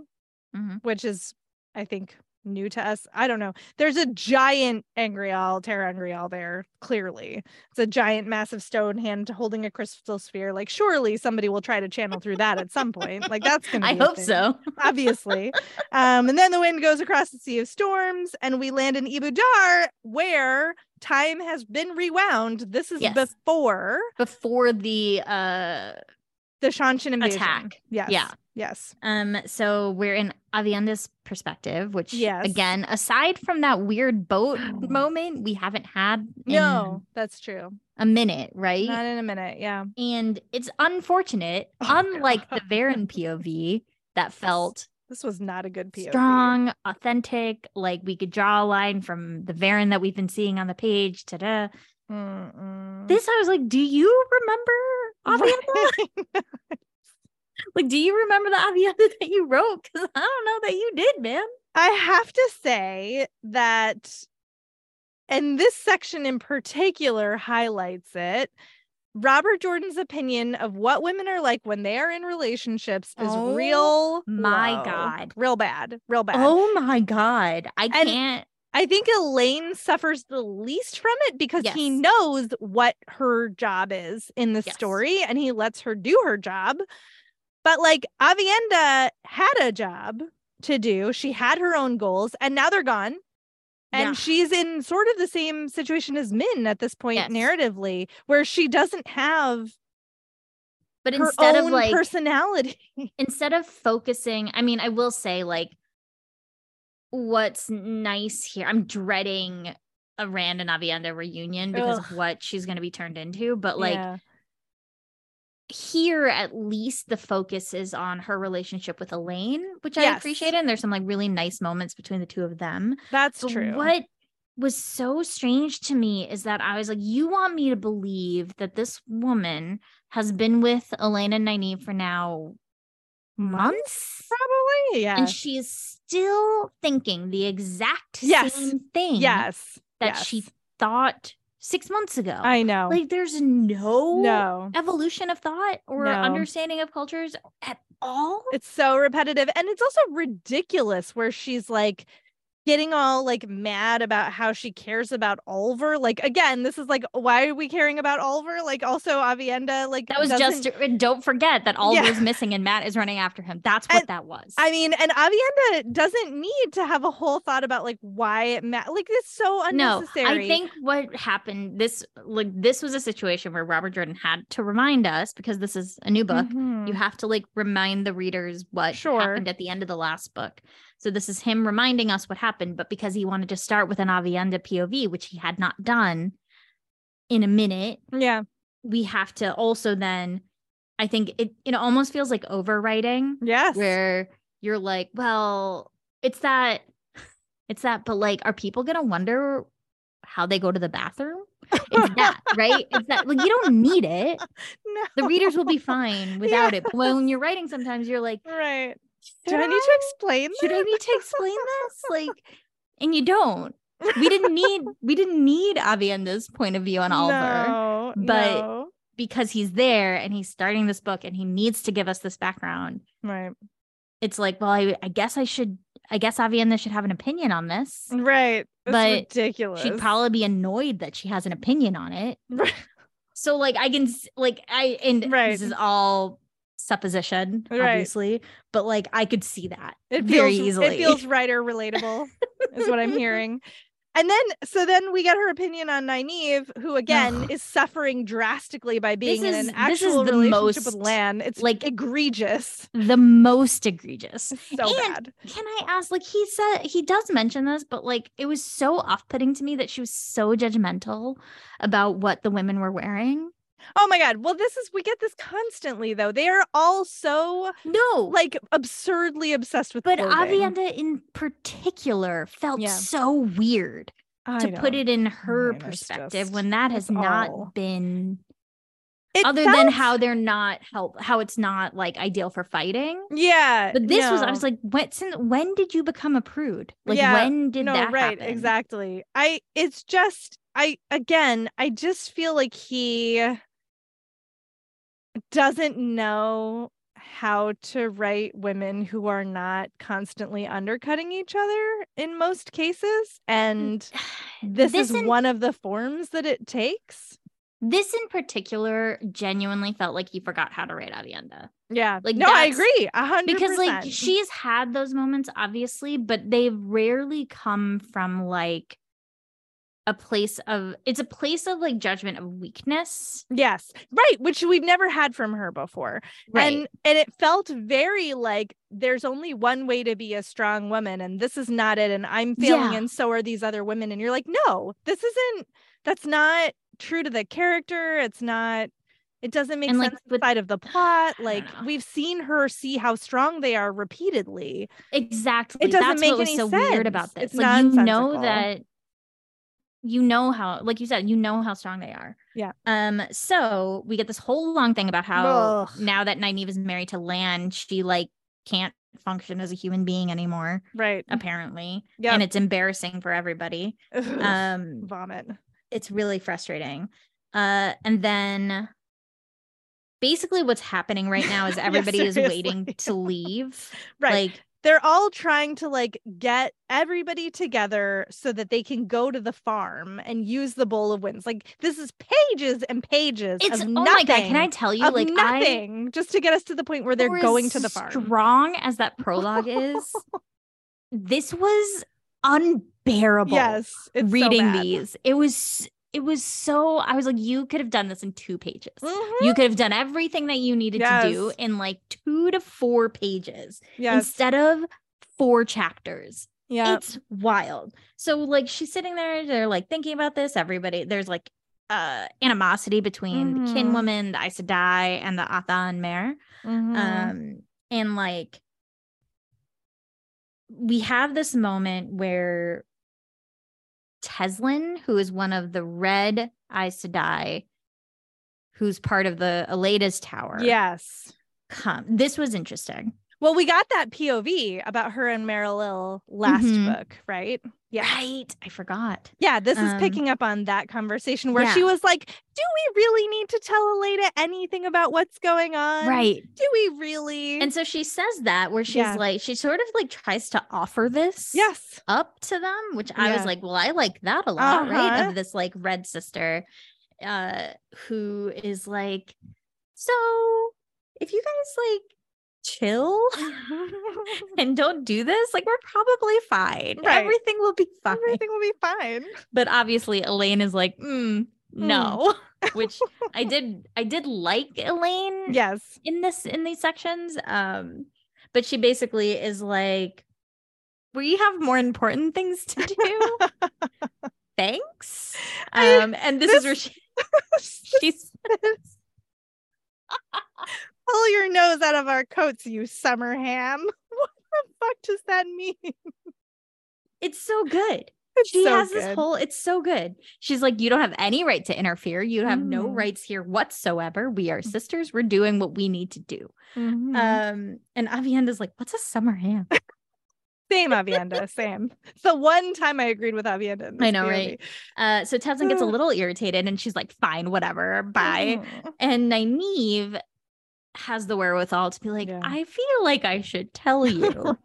Mhm. which is i think new to us i don't know there's a giant angreal terra angrial there clearly it's a giant massive stone hand holding a crystal sphere like surely somebody will try to channel through that at some point like that's gonna <laughs> I hope thing, so. <laughs> obviously um and then the wind goes across the sea of storms and we land in Ebou Dar where time has been rewound this is Yes. before Before the uh the seanchan invasion Attack. yes Yeah. Yes. Um, so we're in Aviendha's perspective, which Yes. again, aside from that weird boat <gasps> moment, we haven't had No, that's true. a minute, right? Not in a minute. Yeah. and it's unfortunate, Oh, unlike the God. Verin POV that felt This was not a good POV. strong, authentic, like we could draw a line from the Verin that we've been seeing on the page the Mm-mm. this I was like, do you remember Aviendha? <laughs> Like, do you remember the <laughs> Aviendha that you wrote? Because I don't know that you did, man. I have to say that, and this section in particular highlights it. Robert Jordan's opinion of what women are like when they are in relationships is Oh real. my low. God. Real bad. Real bad. Oh my god. I can't I think Elayne suffers the least from it because he knows what her job is in the Yes. story and he lets her do her job. But like Aviendha had a job to do, she had her own goals, and now they're gone. And Yeah. she's in sort of the same situation as Min at this point, Yes. narratively, where she doesn't have but instead of like personality. <laughs> instead of focusing, I mean, I will say like what's nice here. I'm dreading a Rand and Aviendha reunion because of what she's gonna be turned into. But like Yeah. Here at least the focus is on her relationship with Elayne, which I Yes. appreciate. And there's some like really nice moments between the two of them. that's But true. What was so strange to me is that I was like, you want me to believe that this woman has been with Elayne and Nynaeve for now months? Probably. Yeah. And she is still thinking the exact Yes. same thing yes. that yes. she thought six months ago. I know. like there's no, no. evolution of thought or No. understanding of cultures at all. It's so repetitive. And it's also ridiculous where she's like getting all like mad about how she cares about Oliver. Like again, this is like why are we caring about Oliver? Like also Aviendha like That was doesn't- just don't forget that Yeah. Oliver's missing and Mat is running after him. That's what And that was. I mean, and Aviendha doesn't need to have a whole thought about like why it ma- like it's so unnecessary. no. I think what happened this like this was a situation where Robert Jordan had to remind us because this is a new book. Mhm. You have to like remind the readers what Sure. happened at the end of the last book. So this is him reminding us what happened, but because he wanted to start with an Aviendha POV, which he had not done in a minute, yeah. we have to also then I think it it almost feels like overwriting Yes. where you're like, well, it's that it's that, but like, are people gonna wonder how they go to the bathroom? It's <laughs> that, right? It's that like you don't need it. <laughs> no. The readers will be fine <laughs> without it. But when you're writing, sometimes you're like, right. Do I need to explain this? should I need to explain this? Like, and you don't. We didn't need <laughs> we didn't need Aviendha's point of view on Oliver No, but- no. because he's there and he's starting this book and he needs to give us this background. right. It's like, well, I, I guess I should I guess Aviendha should have an opinion on this. Right. That's But ridiculous. She'd probably be annoyed that she has an opinion on it. Right. <laughs> So like I can like I and Right. this is all supposition, Right. obviously, but like I could see that It very feels, easily. It feels writer relatable, is what I'm hearing. <laughs> And then, so then we get her opinion on Nynaeve, who again is suffering drastically by being in is- an this is actual relationship with Lan. It's like- like egregious. the most egregious. It's so And bad. Can I ask? Like he said, he does mention this, but like it was so off-putting to me that she was so judgmental about what the women were wearing. Oh my god. Well, this is we get this constantly though. They are all so No, like absurdly obsessed with but clothing. Aviendha in particular felt Yeah. so weird. I to put it in her mean, perspective just- when that has not all- been It other than how they're not help how it's not like ideal for fighting yeah. but this was i was like when since when did you become a prude like Yeah, when did no that right happen? exactly i it's just i again i just feel like he doesn't know how to write women who are not constantly undercutting each other in most cases and <sighs> this, is in, one of the forms that it takes. This in particular genuinely felt like he forgot how to write aviendha yeah. Like, no i agree a hundred because like she's had those moments obviously but they've rarely come from like a place of it's a place of like judgment of weakness. Yes. Right, which we've never had from her before. Right. And and it felt very like there's only one way to be a strong woman and this is not it and I'm failing Yeah. and so are these other women and you're like, "No, this isn't that's not true to the character. It's not it doesn't make And, like, sense with- inside of the plot. Like <sighs> we've seen her see how strong they are repeatedly. exactly. It doesn't That's make what was so weird about this. It's like you know that you know how like you said, you know how strong they are. Yeah. Um, so we get this whole long thing about how Ugh. now that Nynaeve is married to Lan, she like can't function as a human being anymore, Right. apparently. Yeah. And it's embarrassing for everybody. <laughs> Um Vomit. it's really frustrating. Uh, and then basically what's happening right now is <laughs> Yeah, everybody is waiting to leave. <laughs> Right. Like, they're all trying to like get everybody together so that they can go to the farm and use the bowl of winds. Like this is pages and pages it's of oh nothing. my god, can I tell you? Like, I nothing just to get us to the point where they're going to the farm. Strong as that prologue is, <laughs> this was unbearable. Yes, it's so reading bad. these, it was it was so. I was like, you could have done this in two pages. Mhm. You could have done everything that you needed to do in like two to four pages Yes. instead of four chapters. yeah. It's wild. So like she's sitting there, they're like thinking about this. Everybody, there's like uh animosity between the kin Mhm. woman, the Aes Sedai, and the Atha'an Miere. Mhm. Um, and like we have this moment where Teslyn, who is one of the red Aes Sedai, who's part of the Elaida's tower, yes. come. This was interesting. Well, we got that POV about her and Merilille last Mhm. book, right? Yeah. Right. I forgot. Yeah, this is Um, picking up on that conversation where yeah. she was like, Do we really need to tell Elaida anything about what's going on? Right. Do we really? And so she says that where she's Yeah. like, she sort of like tries to offer this yes. up to them, which I was like, well, I like that a lot, right? Uh-huh. Of this like red sister uh who is like, so if you guys like chill <laughs> <laughs> and don't do this, like we're probably fine. Right. Everything will be fine. Everything will be fine. But obviously Elayne is like, mm, no. <laughs> which I did I did like Elayne Yes. in this in these sections um but she basically is like we have more important things to do thanks um and this, is where she she's Pull your nose out of our coats, you summer ham. <laughs> What the fuck does that mean? it's so good It's she so has this whole it's so good she's like you don't have any right to interfere you have no Mm. rights here whatsoever we are sisters we're doing what we need to do Mhm. um and aviendha's like what's a summer ham <laughs> same Aviendha, same. It's the one time I agreed with Aviendha. I know, POV. right? uh so Teslyn gets a little irritated and she's like fine whatever bye Mhm. And Nynaeve has the wherewithal to be like, Yeah. I feel like I should tell you.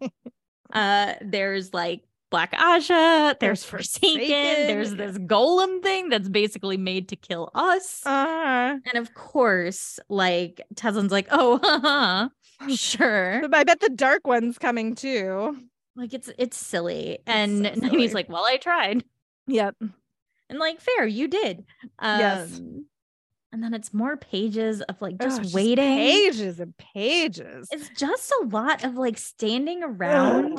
<laughs> uh, there's like Black Ajah, there's Forsaken, Forsaken, there's this golem thing that's basically made to kill us. Uh-huh. and of course, like Teslyn's like, oh, <laughs> haha, sure. But I bet the dark one's coming too. Like it's it's silly. And so silly. like, well, I tried. Yep. And like, fair, you did. Um, Yes. And then it's more pages of like Ugh, just waiting. pages and pages. it's just a lot of like standing around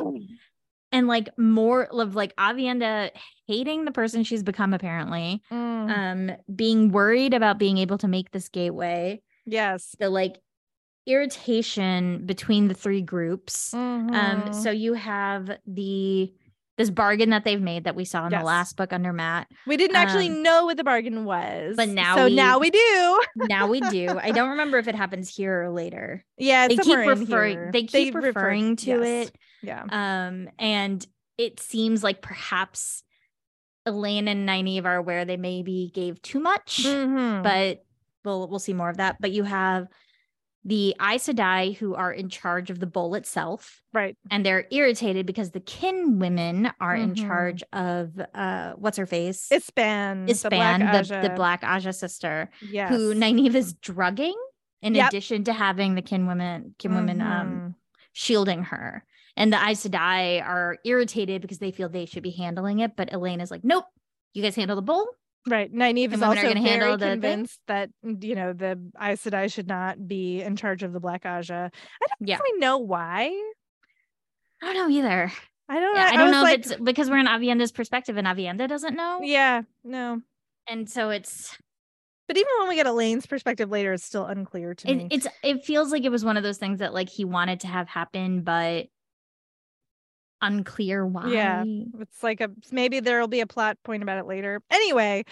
and like more of like Aviendha hating the person she's become apparently Mm, um being worried about being able to make this gateway yes. the like irritation between the three groups um Mhm. so you have the this bargain that they've made that we saw in Yes. the last book under Mat we didn't actually um, know what the bargain was. but now so we- now we do. <laughs> now we do i don't remember if it happens here or later Yeah, they keep referring they keep refer- referring to yes. it Yeah. Um, and it seems like perhaps Elayne and Nynaeve are aware they maybe gave too much, Mhm. but we'll we'll see more of that. But you have the Aes Sedai who are in charge of the bowl itself, right. and they're irritated because the kin women are in Mhm. charge of uh what's her face? Ispan. the Black Ispan, the, the, Black Ajah sister, Yes. who Nynaeve is drugging in Yep. addition to having the kin women kin women um Mhm. shielding her. And the Aes Sedai are irritated because they feel they should be handling it. But Elayne is like, nope, you guys handle the bowl. Right. Nynaeve is also very handle the convinced that you know the Aes Sedai should not be in charge of the Black Ajah. I don't Yeah. really know why. I don't know either. I don't. Yeah, know. I don't know like, if it's because we're in Aviendha's perspective and Aviendha doesn't know. Yeah. No. And so it's But even when we get Elayne's perspective later, it's still unclear to it, me. it's it feels like it was one of those things that like he wanted to have happen, but unclear why. Yeah. It's like a maybe there'll be a plot point about it later. Anyway,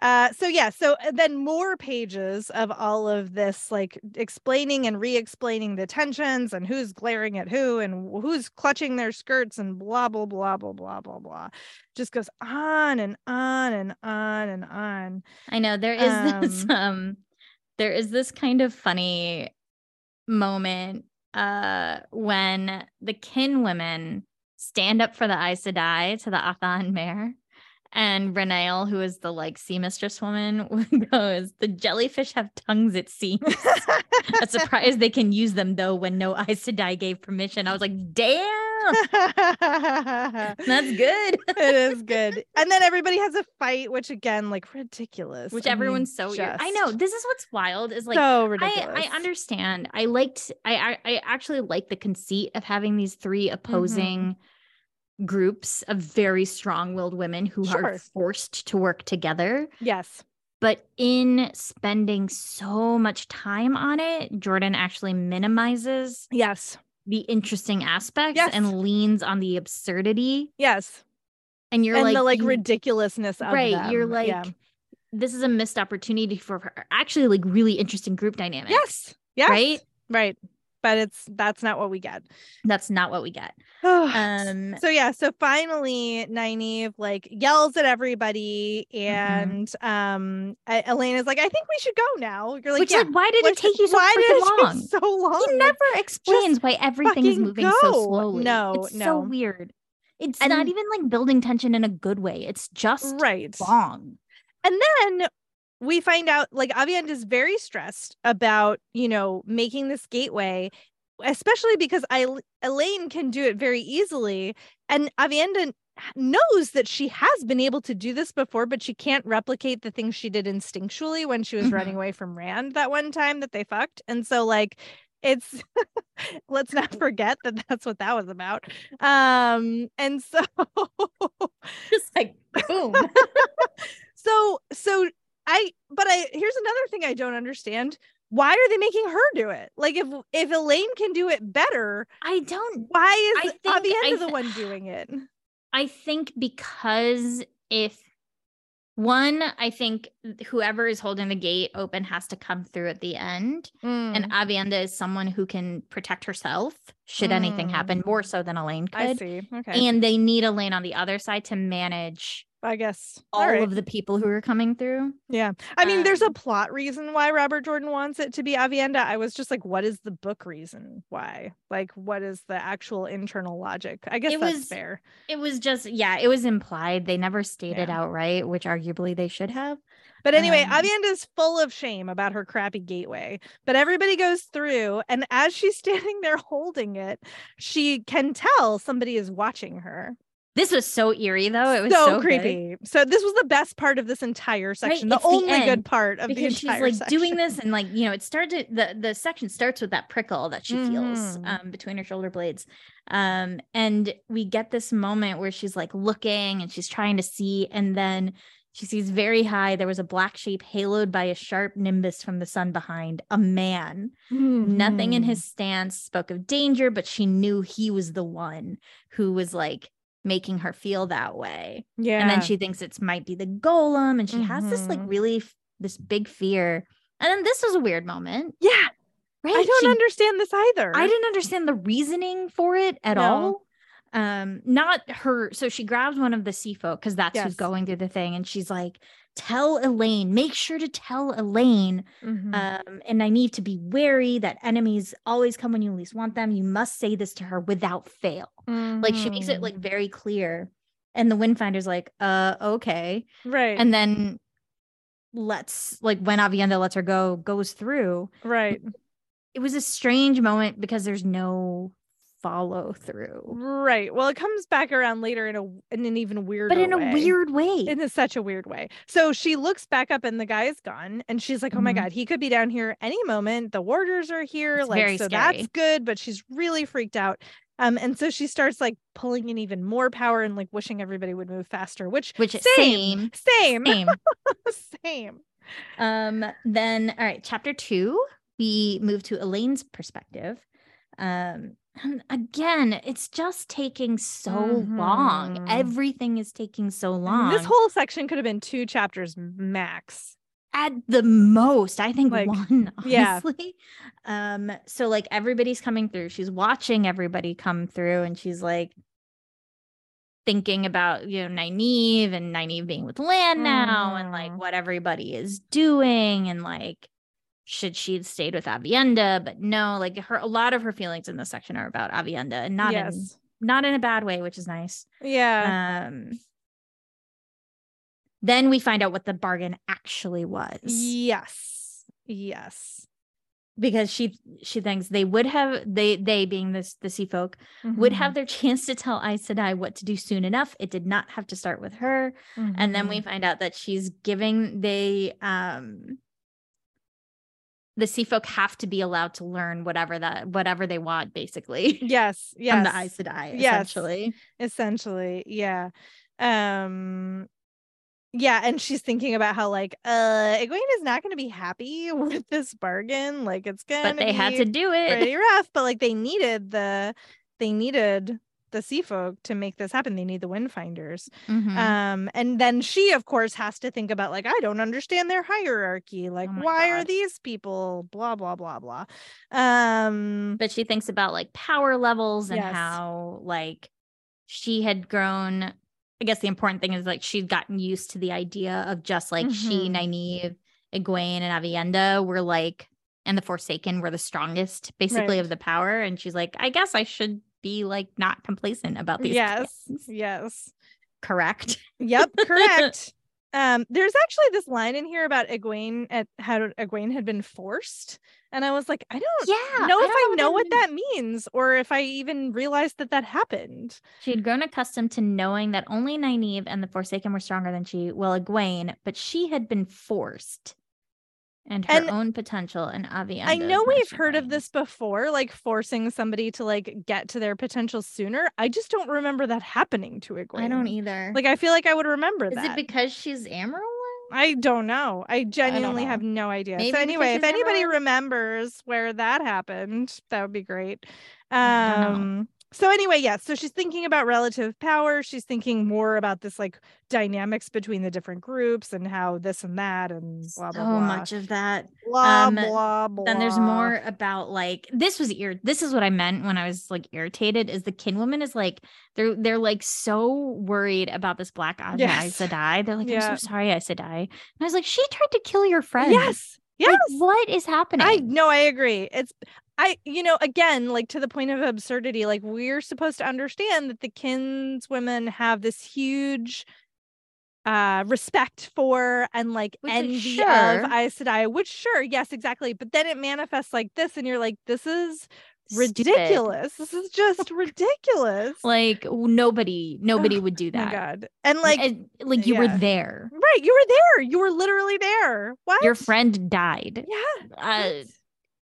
uh so yeah, so uh, then more pages of all of this like explaining and re-explaining the tensions and who's glaring at who and who's clutching their skirts and blah blah blah blah blah blah blah. Just goes on and on and on and on. I know there is this Um, um there is this kind of funny moment uh when the kin women stand up for the Aes Sedai to the Atha'an Miere and Renaile, who is the like sea mistress woman, <laughs> goes, The jellyfish have tongues, it seems. <laughs> A surprise they can use them though when no Aes Sedai gave permission. I was like, damn, <laughs> that's good. <laughs> it is <laughs> good. And then everybody has a fight, which again, like ridiculous. Which I mean, everyone's so weird. I know. This is what's wild is like so I, ridiculous. I understand. I liked I, I I actually like the conceit of having these three Mm-hmm. opposing groups of very strong-willed women who Sure. are forced to work together. Yes. But in spending so much time on it, Jordan actually minimizes Yes. The interesting aspects Yes. and leans on the absurdity. Yes. And you're and like the like you- ridiculousness of right. You're like yeah. this is a missed opportunity for actually like really interesting group dynamics. yes. Yes. Right? Right. But it's that's not what we get. That's not what we get. um <sighs> Um so yeah, so finally Nynaeve like yells at everybody Mm-hmm. and um E- Elayne's like, I think we should go now. You're like, Which yeah. like why did it take you so why did it freaking take long? so long? He never explains why everything is moving so slowly. No, it's no. so weird. It's not even like building tension in a good way. It's just right. long. And then we find out like Aviend is very stressed about, you know, making this gateway, especially because I, Elayne can do it very easily. And Aviendha knows that she has been able to do this before, but she can't replicate the things she did instinctually when she was Mhm. running away from Rand that one time that they fucked. And so, like, it's <laughs> let's not forget that that's what that was about. Um, and so Just like boom. <laughs> so so i but i here's another thing i don't understand why are they making her do it like if if elayne can do it better I don't why I is think- I aviendha the one doing it I think because if one, I think whoever is holding the gate open has to come through at the end. And Mm, Aviendha is someone who can protect herself should anything Mm. happen, more so than Elayne could. i see okay And they need Elayne on the other side to manage i guess all right. of the people who are coming through. yeah i mean there's a um, plot reason why robert jordan wants it to be aviendha i was just like what is the book reason why like what is the actual internal logic i guess It that's was- fair It was just, yeah, it was implied. They never stated Yeah. outright, which arguably they should have. But anyway, Um, Aviendha is full of shame about her crappy gateway. But everybody goes through, and as she's <laughs> standing there holding it, she can tell somebody is watching her. This was so eerie, though. It was so, so, good. creepy. So this was the best part of this entire section. the it's the only good part of the entire section. because she's like section. doing this and like you know it started the the section starts with that prickle that she feels Mhm. um between her shoulder blades um and we get this moment where she's like looking and she's trying to see and then she sees very high there was a black shape haloed by a sharp nimbus from the sun behind a man nothing in Mhm. his stance spoke of danger but she knew he was the one who was like making her feel that way Yeah. and then she thinks it's might be the golem and she has this like Mhm. really f- this big fear and then this was a weird moment yeah. right I don't She- understand this either. i didn't understand the reasoning for it at No. all um not her so she grabs one of the sea folk because that's Yes. who's going through the thing and she's like tell elayne make sure to tell elayne Mhm. um and i need to be wary that enemies always come when you least want them you must say this to her without fail like she makes it like very clear and the windfinder's like uh okay right. and then lets like when Aviendha lets her go goes through. right. It was a strange moment because there's no follow through. Right. Well, it comes back around later in a in an even weirder But in a weird way. in a, such a weird way. So she looks back up and the guy's gone and she's like, "Oh my Mhm. god, he could be down here any moment. The warders are here." It's like so scary. that's good, but she's really freaked out. Um and so she starts like pulling in even more power and like wishing everybody would move faster, which which same, same same, same. <laughs> same. um then all right, chapter 2, we move to Elayne's perspective. Um and again, it's just taking so long. Mhm. Everything is taking so long. this whole section could have been two chapters max. at the most i think Like, one <laughs> yeah. honestly um so like everybody's coming through she's watching everybody come through and she's like thinking about you know Nynaeve and Nynaeve being with Lan now and like Mm. what everybody is doing and like should she have stayed with Aviendha but no like her a lot of her feelings in this section are about Aviendha and not in not in a bad way which is nice Yeah. um then we find out what the bargain actually was yes. Yes. because she she thinks they would have they they being this the sea folk would Mhm. have their chance to tell Aes Sedai what to do soon enough. It did not have to start with her. And then we Mhm. find out that she's giving they um the sea folk have to be allowed to learn whatever that whatever they want, basically. yes. Yes. <laughs> From the Aes Sedai, Yes. essentially. essentially yeah um yeah and she's thinking about how like uh Egwene is not going to be happy <laughs> with this bargain like it's gonna But they had to do it. pretty rough but like they needed the they needed the sea folk to make this happen they need the windfinders Mhm. um and then she of course has to think about like i don't understand their hierarchy like Oh why are these people blah blah blah blah um but she thinks about like power levels and Yes. how like she had grown i guess the important thing is like she'd gotten used to the idea of just like she Mhm. Nynaeve, Egwene and Aviendha were like and the Forsaken were the strongest basically Right. of the power and she's like I guess I should be like not complacent about these yes things. yes correct <laughs> Yep, correct. um, there's actually this line in here about Egwene at how Egwene had been forced, and I was like, I don't yeah know if I don't know what means. that means, or if I even realized that that happened. She had grown accustomed to knowing that only Nynaeve and the Forsaken were stronger than she, well, Egwene, but she had been forced. And her And own potential and Aviendha. I know we've heard of this before, like forcing somebody to like get to their potential sooner. I just don't remember that happening to Egwene. I don't either. Like, I feel like I would remember Is that. it because she's Amyrlin? I don't know. I genuinely have know. no idea. Maybe so anyway, if anybody remembers where that happened, that would be great. I. Um so anyway, yes. so she's thinking about relative power. She's thinking more about this like dynamics between the different groups and how this and that and blah So blah blah. much of that. blah Um, blah blah. Then there's more about like this was ir- this is what I meant when I was like irritated is the kin woman is like they're they're like so worried about this black Ajah Yes. Sedai. They're like, Yeah. I'm so sorry, Aes Sedai. And I was like, she tried to kill your friend. Yes. Like, Yes. what is happening? I no, I agree. It's I you know again like to the point of absurdity like we're supposed to understand that the kinswomen have this huge uh respect for and like Which, envy sure. of Aes Sedai which sure yes exactly but then it manifests like this and you're like this is Stupid. ridiculous this is just ridiculous Like nobody, nobody <sighs> would do oh my that. god and like And, like you were there. right you were there you were literally there what Your friend died. yeah Uh?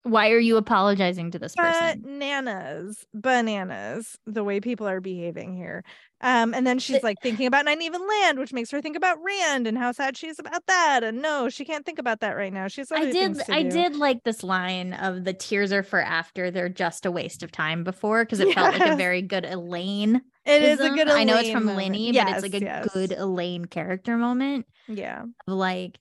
Why are you apologizing to this person? bananas bananas the way people are behaving here um and then she's like thinking about not even land which makes her think about rand and how sad she is about that and no she can't think about that right now she's I did I did like this line of the tears are for after they're just a waste of time before because it felt like a very good Elayne. <laughs> it is a good I know it's from moment. Lini, but it's like a yes. good Elayne character moment. yeah of, Like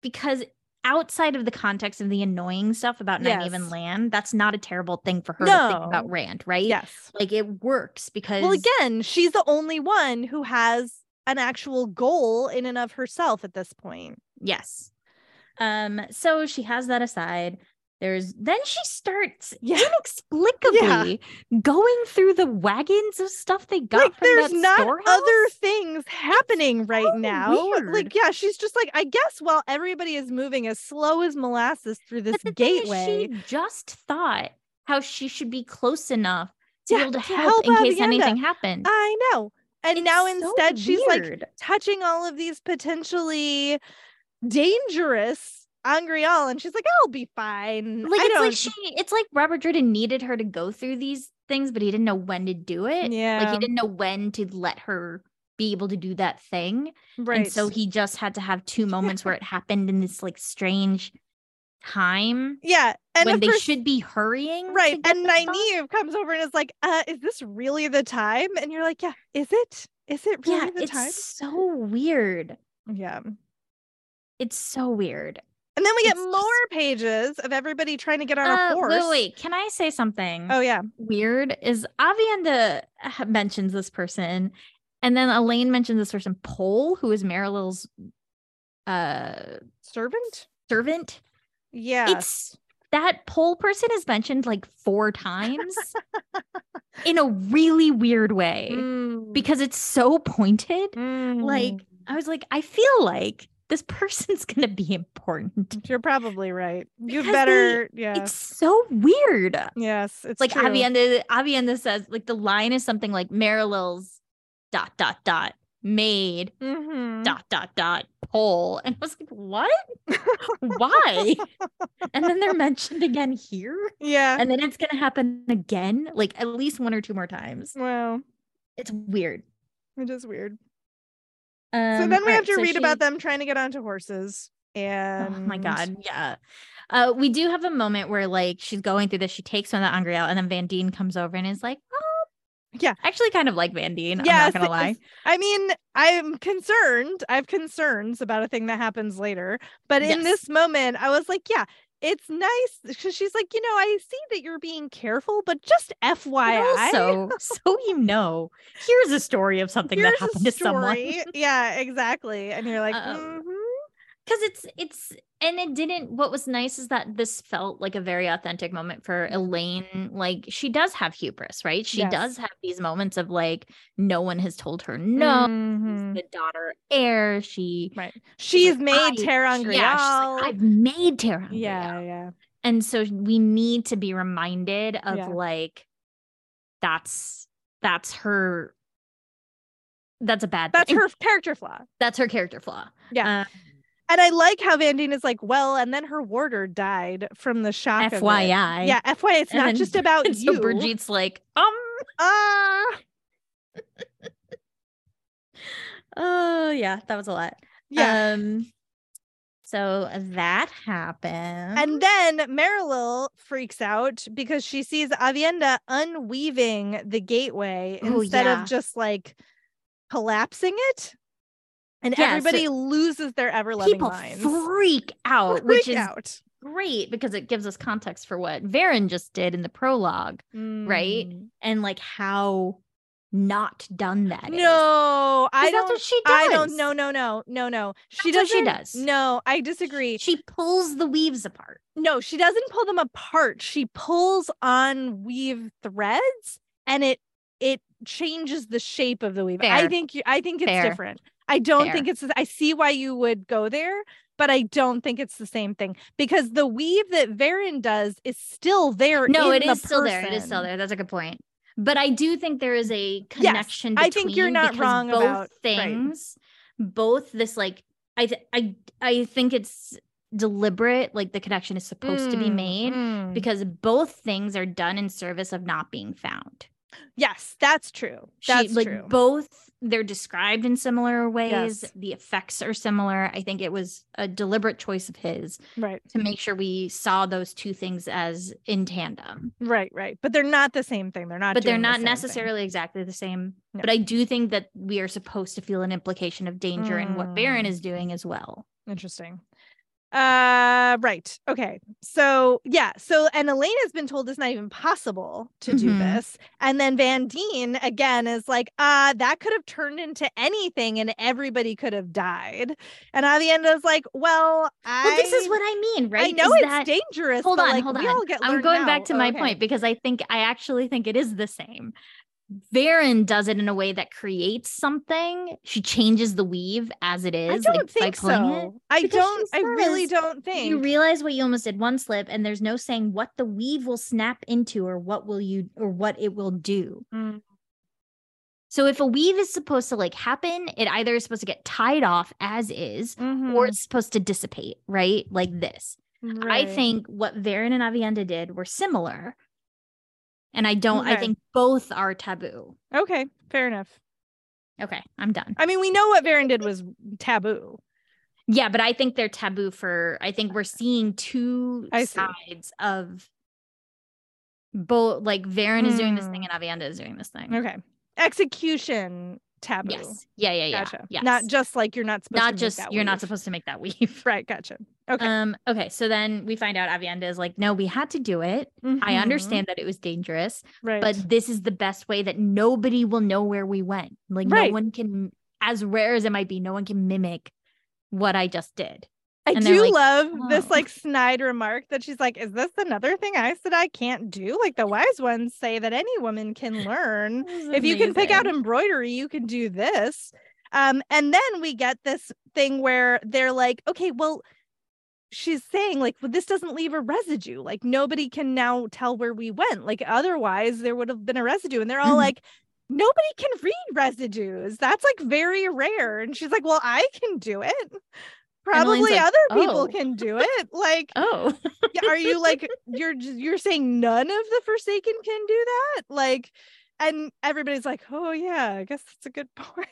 because outside of the context of the annoying stuff about Yes. and Land, that's not a terrible thing for her to think about Rand, right? yes Like it works because well again she's the only one who has an actual goal in and of herself at this point Yes. Um, so she has that aside. There's then she starts Yeah. inexplicably going through the wagons of stuff they got like from there's not storehouse. other things happening right so now weird. like yeah she's just like i guess while everybody is moving as slow as molasses through this But the thing is, gateway she just thought how she should be close enough to Yeah, be able to help, help in case anything happened. I know. And It's now so instead she's like touching all of these potentially dangerous angreal and she's like, I'll be fine. like I it's don't like she it's like Robert Jordan needed her to go through these things, but he didn't know when to do it. Yeah, Like he didn't know when to let her be able to do that thing. right. And so he just had to have two moments where it happened in this like strange time yeah. And when they course, should be hurrying. right. And. Nynaeve comes over and is like, uh, is this really the time? And you're like, Yeah, is it? Is it really Yeah, the it's time? so weird. Yeah. It's so weird. And then we get It's just- more pages of everybody trying to get on a Uh, horse. wait, wait, can I say something? Oh yeah. weird is Aviendha mentions this person, and then Elayne mentions this person, Pol, who is Merilille's uh Servant? servant. Yeah. It's that Pol person is mentioned like four times <laughs> in a really weird way Mm, because it's so pointed. Like mm. I was like, I feel like this person's <laughs> gonna be important. You're probably right. You Because they- better, yeah. It's so weird. yes, it's like true. Aviendha, Aviendha says, like the line is something like Merilille's dot dot dot maid Mhm. dot dot dot pole, <laughs> and I was like, what? <laughs> Why? and then they're mentioned again here, Yeah. and then it's gonna happen again, like at least one or two more times. well, It's weird. it is weird. Um, so then we have right, to so read about she- them trying to get onto horses. And Oh my god, yeah. Uh, we do have a moment where like she's going through this. She takes one of the angreal, and then Vandene comes over and is like, "Oh, Yeah. I actually kind of like Vandene. I'm not gonna lie." I mean, I'm concerned. I have concerns about a thing that happens later. But in Yes. this moment, I was like, yeah, it's nice because she's like, you know, I see that you're being careful, but just FYI. also, so you know, here's a story of something here's that happened to someone. yeah, exactly. And you're like, <laughs> Um, mhm. Because it's it's and it didn't. What was nice is that this felt like a very authentic moment for Elayne. Like she does have hubris, right? She Yes. does have these moments of like no one has told her no. Mhm. The daughter heir. She Right. she's She's like, made ter'angreal. Yeah, like, I've made Terra. yeah, yeah. and so we need to be reminded of Yeah. like that's that's her. That's a bad. That's thing. her character flaw. That's her character flaw. Yeah. Uh, And I like how Vandene is like, well, and then her warder died from the shock. of it. FYI. Yeah, FYI, it's And not then- just about <laughs> And you. so Birgitte like, um, Ah. <laughs> oh yeah, that was a lot. yeah. Um, so that happened. and then Merilille freaks out because she sees Aviendha unweaving the gateway Oh, instead yeah. of just like collapsing it. And Yeah, so everybody loses their ever loving people minds. freak <laughs> out, Freak which is out. great because it gives us context for what Verin just did in the prologue right? Mm. and like how not done that. No, I don't. that's what she does. I don't. No, no, no, no, no. She doesn't. she does. No, I disagree. She pulls the weaves apart. No, she doesn't pull them apart. She pulls on weave threads, and it it changes the shape of the weave. I think. you- I think it's Fair. different. I don't Fair. think it's. I see why you would go there, but I don't think it's the same thing because the weave that Verin does is still there. No, it the is still there. It is still there. That's a good point. But I do think there is a Yes, connection. I think you're not wrong both about- right. things. Both this like I th- I I think it's deliberate. Like the connection is supposed to be Mm, made mm. because both things are done in service of not being found. yes, that's true. She- That's like true. both they're described in similar ways. Yes. The effects are similar. I think it was a deliberate choice of his right, to make sure we saw those two things as in tandem. right, right. But they're not the same thing. They're not. But they're doing the not thing. necessarily exactly the same. No. But I do think that we are supposed to feel an implication of danger in what Verin Mm. is doing as well. Interesting. Uh right. Okay. So yeah. So and Elayne has been told it's not even possible to do Mhm. this. And then Vandene again is like, uh, that could have turned into anything and everybody could have died. And Aviendha's like, well, I Well, this is what I mean, right? I know Is it's that- dangerous. Hold on, like, hold on. I'm going now. back to my Okay. point because I think I actually think it is the same. Verin does it in a way that creates something. She changes the weave as it is. I don't like, think so. it. I don't. I really don't think. You realize what you almost did one slip, and there's no saying what the weave will snap into or what will you or what it will do. Mm, So if a weave is supposed to like happen, it either is supposed to get tied off as is, or mhm, it's supposed to dissipate, right? Like this. I think what Verin and Aviendha did were similar. And I don't, I think both are taboo. Okay, fair enough. Okay, I'm done. I mean, we know what Verin did was taboo. Yeah, but I think they're taboo for, I think we're seeing two see. sides of both, like Verin is doing this thing Hmm. and Aviendha is doing this thing. Okay, execution taboo. Yes. Yeah, yeah, yeah. Gotcha. Yes. Not just like you're not supposed to not just, you're not supposed to make that <laughs> weave. Right. Gotcha. Okay. Um, okay, so then we find out Aviendha is like, no, we had to do it. I Mhm, understand that it was dangerous, Right. but this is the best way that nobody will know where we went. Like no one can, as rare as it might be, no one can mimic what I just did. I and do like, love this "Oh." like snide remark that she's like, "Is this another thing I said I can't do?" Like the wise ones say that any woman can learn. if you can pick out embroidery, you can do this. Um, and then we get this thing where they're like, okay, well, she's saying like, well, this doesn't leave a residue. Like nobody can now tell where we went. Like otherwise, there would have been a residue. And they're all <laughs> like, nobody can read residues. That's like very rare. And she's like, well, I can do it. Probably like, other people "Oh." can do it. Like, Oh, are you <laughs> like you're you're saying none of the Forsaken can do that? Like, and everybody's like, oh yeah, I guess that's a good <laughs> point.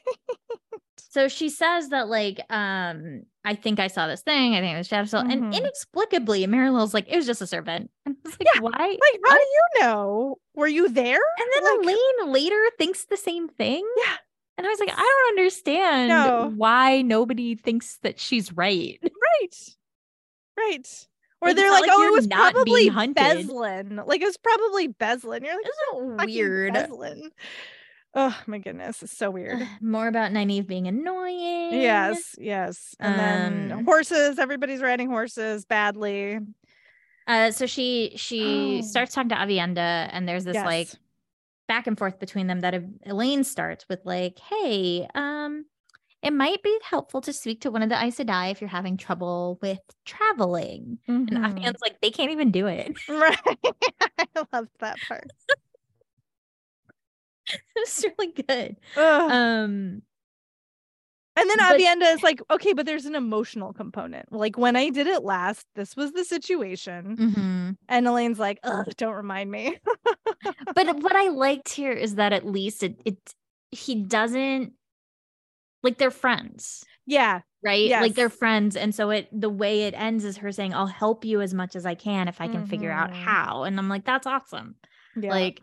so she says that like, um, I think I saw this thing. I think it was Shadow Mhm. and inexplicably, Merilille's like, it was just a serpent. <laughs> And I was like, Yeah, why? Like, how do you know? Were you there? And then like- Elayne later thinks the same thing. Yeah. And I was like, I don't understand No. why nobody thinks that she's right. Right. Right. Or Like, they're like, like oh, it was probably hunted." Beslin. Like it was probably Beslin. You're like, Isn't weird. Beslin. Oh my goodness, it's so weird. More about Nynaeve being annoying. Yes, yes. And then Um, horses, everybody's riding horses badly. Uh, so she she Oh. <gasps> starts talking to Aviendha, and there's this like Yes. Back and forth between them that Elayne starts with like, "Hey, um, it might be helpful to speak to one of the Aes Sedai if you're having trouble with traveling." And Mhm. Aviendha's like, "They can't even do it." <laughs> Right. <laughs> I loved that part. <laughs> it was really good. Ugh. Um, and then but- Aviendha is like, okay, but there's an emotional component. Like when I did it last, this was the situation. mhm. And Elayne's like, ugh, don't remind me. <laughs> but what I liked here is that at least it it he doesn't like they're friends. yeah. right? Like they're friends. And so it the way it ends is her saying, I'll help you as much as I can if I can figure out Mhm. how. And I'm like, that's awesome. Yeah. Like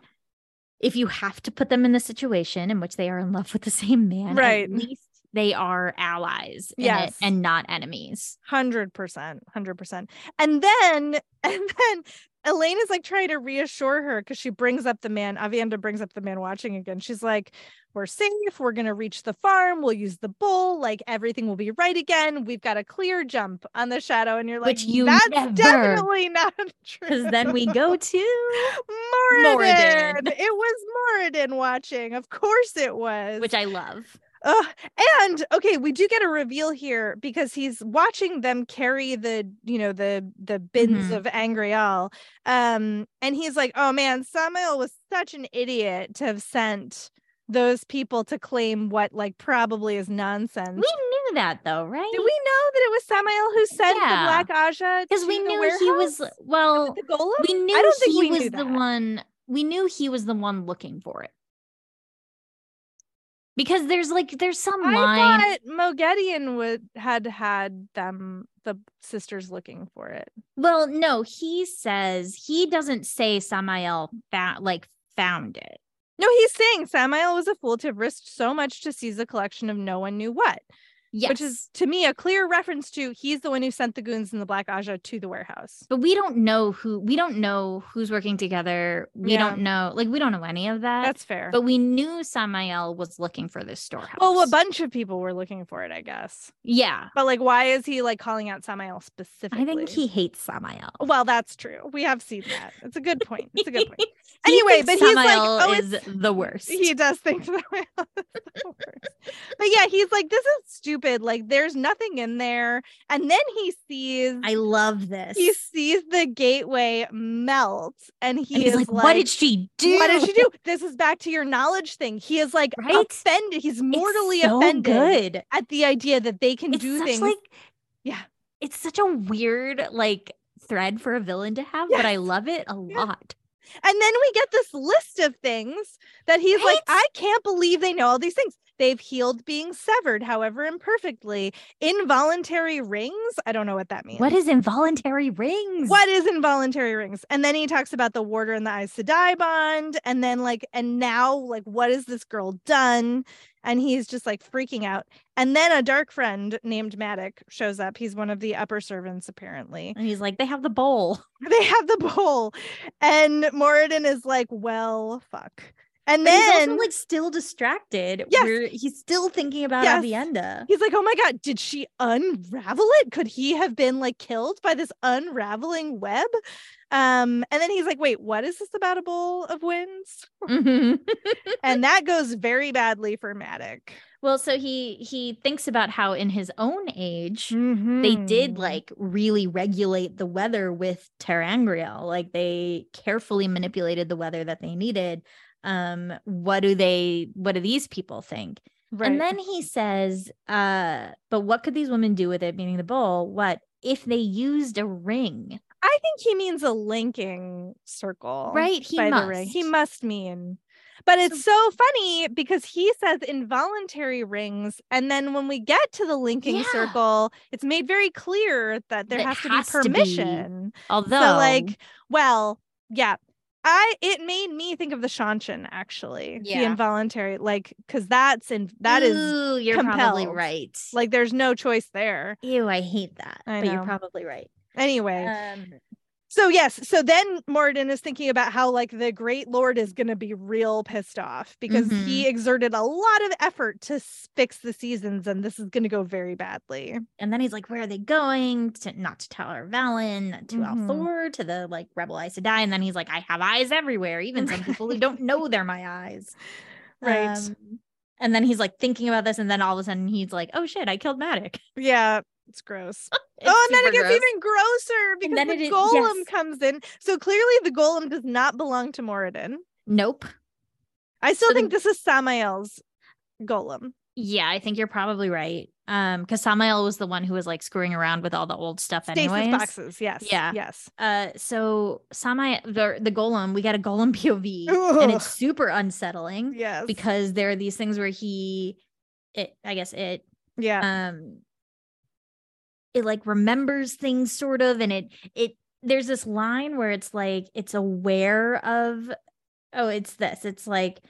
if you have to put them in the situation in which they are in love with the same man, Right. at least they are allies Yes. and not enemies. Hundred percent, hundred percent. And then, <laughs> and then Elayne is like trying to reassure her because she brings up the man. Aviendha brings up the man watching again. She's like, "We're safe. We're gonna reach the farm. We'll use the bull. Like everything will be right again. We've got a clear jump on the shadow." And you're like, Which you "That's never." definitely not <laughs> true." Because then we go <laughs> to Moridin. Moridin. It was Moridin watching. Of course it was. which I love. Ugh. and okay, we do get a reveal here because he's watching them carry the, you know, the the bins Mhm. of Angreal. Um, and he's like, Oh man, Samael was such an idiot to have sent those people to claim what like probably is nonsense. We knew that though, right? Did we know that it was Samael who sent Yeah. the Black Ajah? Because we knew he was warehouse well, we knew I don't think he we was the one we knew he was the one looking for it because there's like there's some I line thought Moghedien would had had them the sisters looking for it. well no he says he doesn't say samael found like found it No, he's saying Samael was a fool to have risked so much to seize a collection of no one knew what. Yes. which is to me a clear reference to he's the one who sent the goons and the Black Ajah to the warehouse. but we don't know who we don't know who's working together. We Yeah. don't know like we don't know any of that. That's fair. but we knew Samael was looking for this storehouse. well, a bunch of people were looking for it, I guess. yeah. But like, why is he like calling out Samael specifically? I think he hates Samael. Well, that's true. We have seen that. It's a good point. It's a good point. <laughs> Anyway, but he's like, oh, is the worst. He does think <laughs> that way. the worst. But yeah, he's like, this is stupid. Like, there's nothing in there. And then he sees I love this. he sees the gateway melt, and he and he's is like, like, "What did she do? What did she do? This is back to your knowledge thing. He is like Right? offended. He's mortally so offended Good. at the idea that they can It's do things. like Yeah. It's such a weird like thread for a villain to have, but I love it a Yeah. lot. And then we get this list of things that he's like, I can't believe they know all these things. They've healed being severed, however imperfectly. Involuntary rings. I don't know what that means. What is involuntary rings? what is involuntary rings? And then he talks about the warder and the Aes Sedai bond. And then like, and now like, what has this girl done? And he's just like freaking out. And then a dark friend named Maddox shows up. He's one of the upper servants, apparently. And he's like, they have the bowl. <laughs> They have the bowl. And Moridin is like, well, fuck. And then also like still distracted. Yes. He's still thinking about Yes. Aviendha. he's like, oh my God, did she unravel it? Could he have been like killed by this unraveling web? Um, and then he's like, wait, what is this about a bowl of winds? Mhm. and <laughs> that goes very badly for Maddox. well, so he he thinks about how in his own age they Mm-hmm. did like really regulate the weather with ter'angreal. Like they carefully manipulated the weather that they needed. Um, what do they what do these people think? right. And then he says, uh, but what could these women do with it, meaning the bowl? What if they used a ring? I think he means a linking circle. Right, he by the ring. He must. must mean. But it's so funny because he says involuntary rings. And then when we get to the linking Yeah. circle, it's made very clear that there That has to has be to be. Although So, like, well, yeah. I it made me think of the Seanchan actually. The involuntary, like, because that's in that is Ooh, you're probably compelled. right. like there's no choice there. ew, I hate that. I but you're probably right. Anyway. Um, So yes, so then Moridin is thinking about how like the Great Lord is going to be real pissed off because he Mm-hmm. exerted a lot of effort to fix the seasons, and this is going to go very badly. and then he's like, "Where are they going? To not to Tar Valon, to Mhm. al'Thor, to the like rebel Aes Sedai." And then he's like, "I have eyes everywhere, even some people who don't know they're my eyes." <laughs> Right. Um, and then he's like thinking about this, and then all of a sudden he's like, "Oh shit, I killed Maddox." Yeah, it's gross. <laughs> Oh, and then it gets gross. even grosser because the it golem yes. comes in. So clearly, the golem does not belong to Moridin. Nope. I still So the- think this is Samael's golem. Yeah, I think you're probably right. Um, because Samael was the one who was like screwing around with all the old stuff Stasis boxes. Yes. Yeah. Yes. Uh, so Samael, the the golem, we got a golem <laughs> POV, and it's super unsettling Yes. because there are these things where he, it, I guess it, yeah. um, it like remembers things sort of, and it it there's this line where it's like it's aware of, oh, it's this, it's like,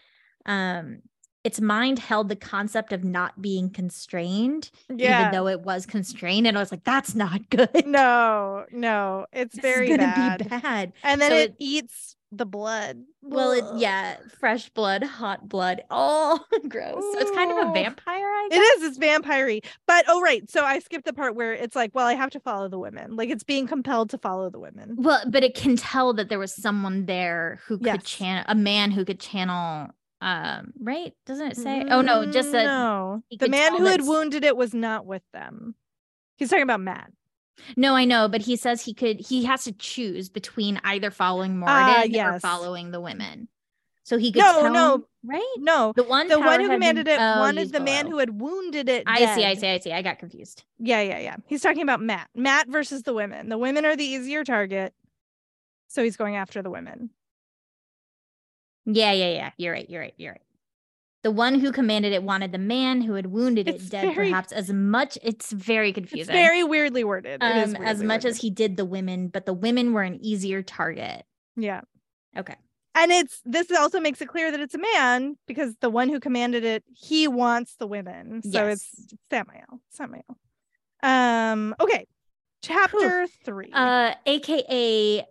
um. Its mind held the concept of not being constrained, yeah. even though it was constrained. And I was like, that's not good. no, no, it's This very bad. bad. And then So it, it- eats the blood. Well, it yeah, fresh blood, hot blood, <laughs> all gross. So it's kind of a vampire, I It is. It's vampire But oh, right. So I skipped the part where it's like, well, I have to follow the women. Like it's being compelled to follow the women. Well, but it can tell that there was someone there who could Yes. channel a man who could channel. Um, right? Doesn't it say? Oh no, just that. no. The man who had wounded it was not with them. He's talking about Mat. No, I know, but he says he could. He has to choose between either following Moridin Ah, or following the women. So he could. No, tell no. him- right? No, The one, the one who commanded it oh, wanted the man who had wounded it. I see, I see, I see. I got confused. Yeah, yeah, yeah. He's talking about Mat. Mat versus the women. The women are the easier target. So he's going after the women. Yeah, yeah, yeah. You're right. You're right. You're right. The one who commanded it wanted the man who had wounded It's it dead, very- perhaps as much. It's very confusing. It's very weirdly worded. It is um, as weirdly much as he did the women, but the women were an easier target. Yeah. Okay. and it's this also makes it clear that it's a man because the one who commanded it he wants the women so Yes. it's Samael. Samael. um okay chapter three uh aka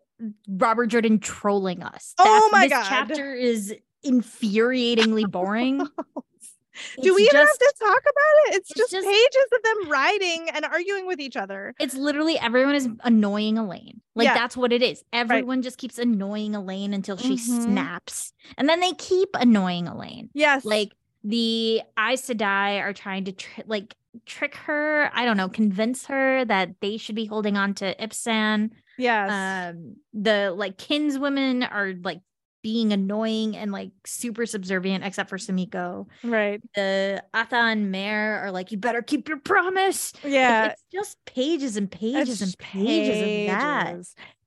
robert jordan trolling us Oh my this God. chapter is infuriatingly boring. <laughs> Do we even just, have to talk about it? It's, it's just, just- pages of them writing and arguing with each other. It's literally everyone is annoying elayne. Like Yeah. that's what it is. Everyone just keeps annoying elayne until she Mhm. snaps. And then they keep annoying elayne. Yes. Like the Aes Sedai are trying to tr- like trick her i don't know convince her that they should be holding on to ipsan. Yes. Um the like kinswomen are like being annoying and like super subservient except for Sumeko. right The Atha'an Miere are like, you better keep your promise. Like, yeah it's just pages and pages it's and just pages, of that.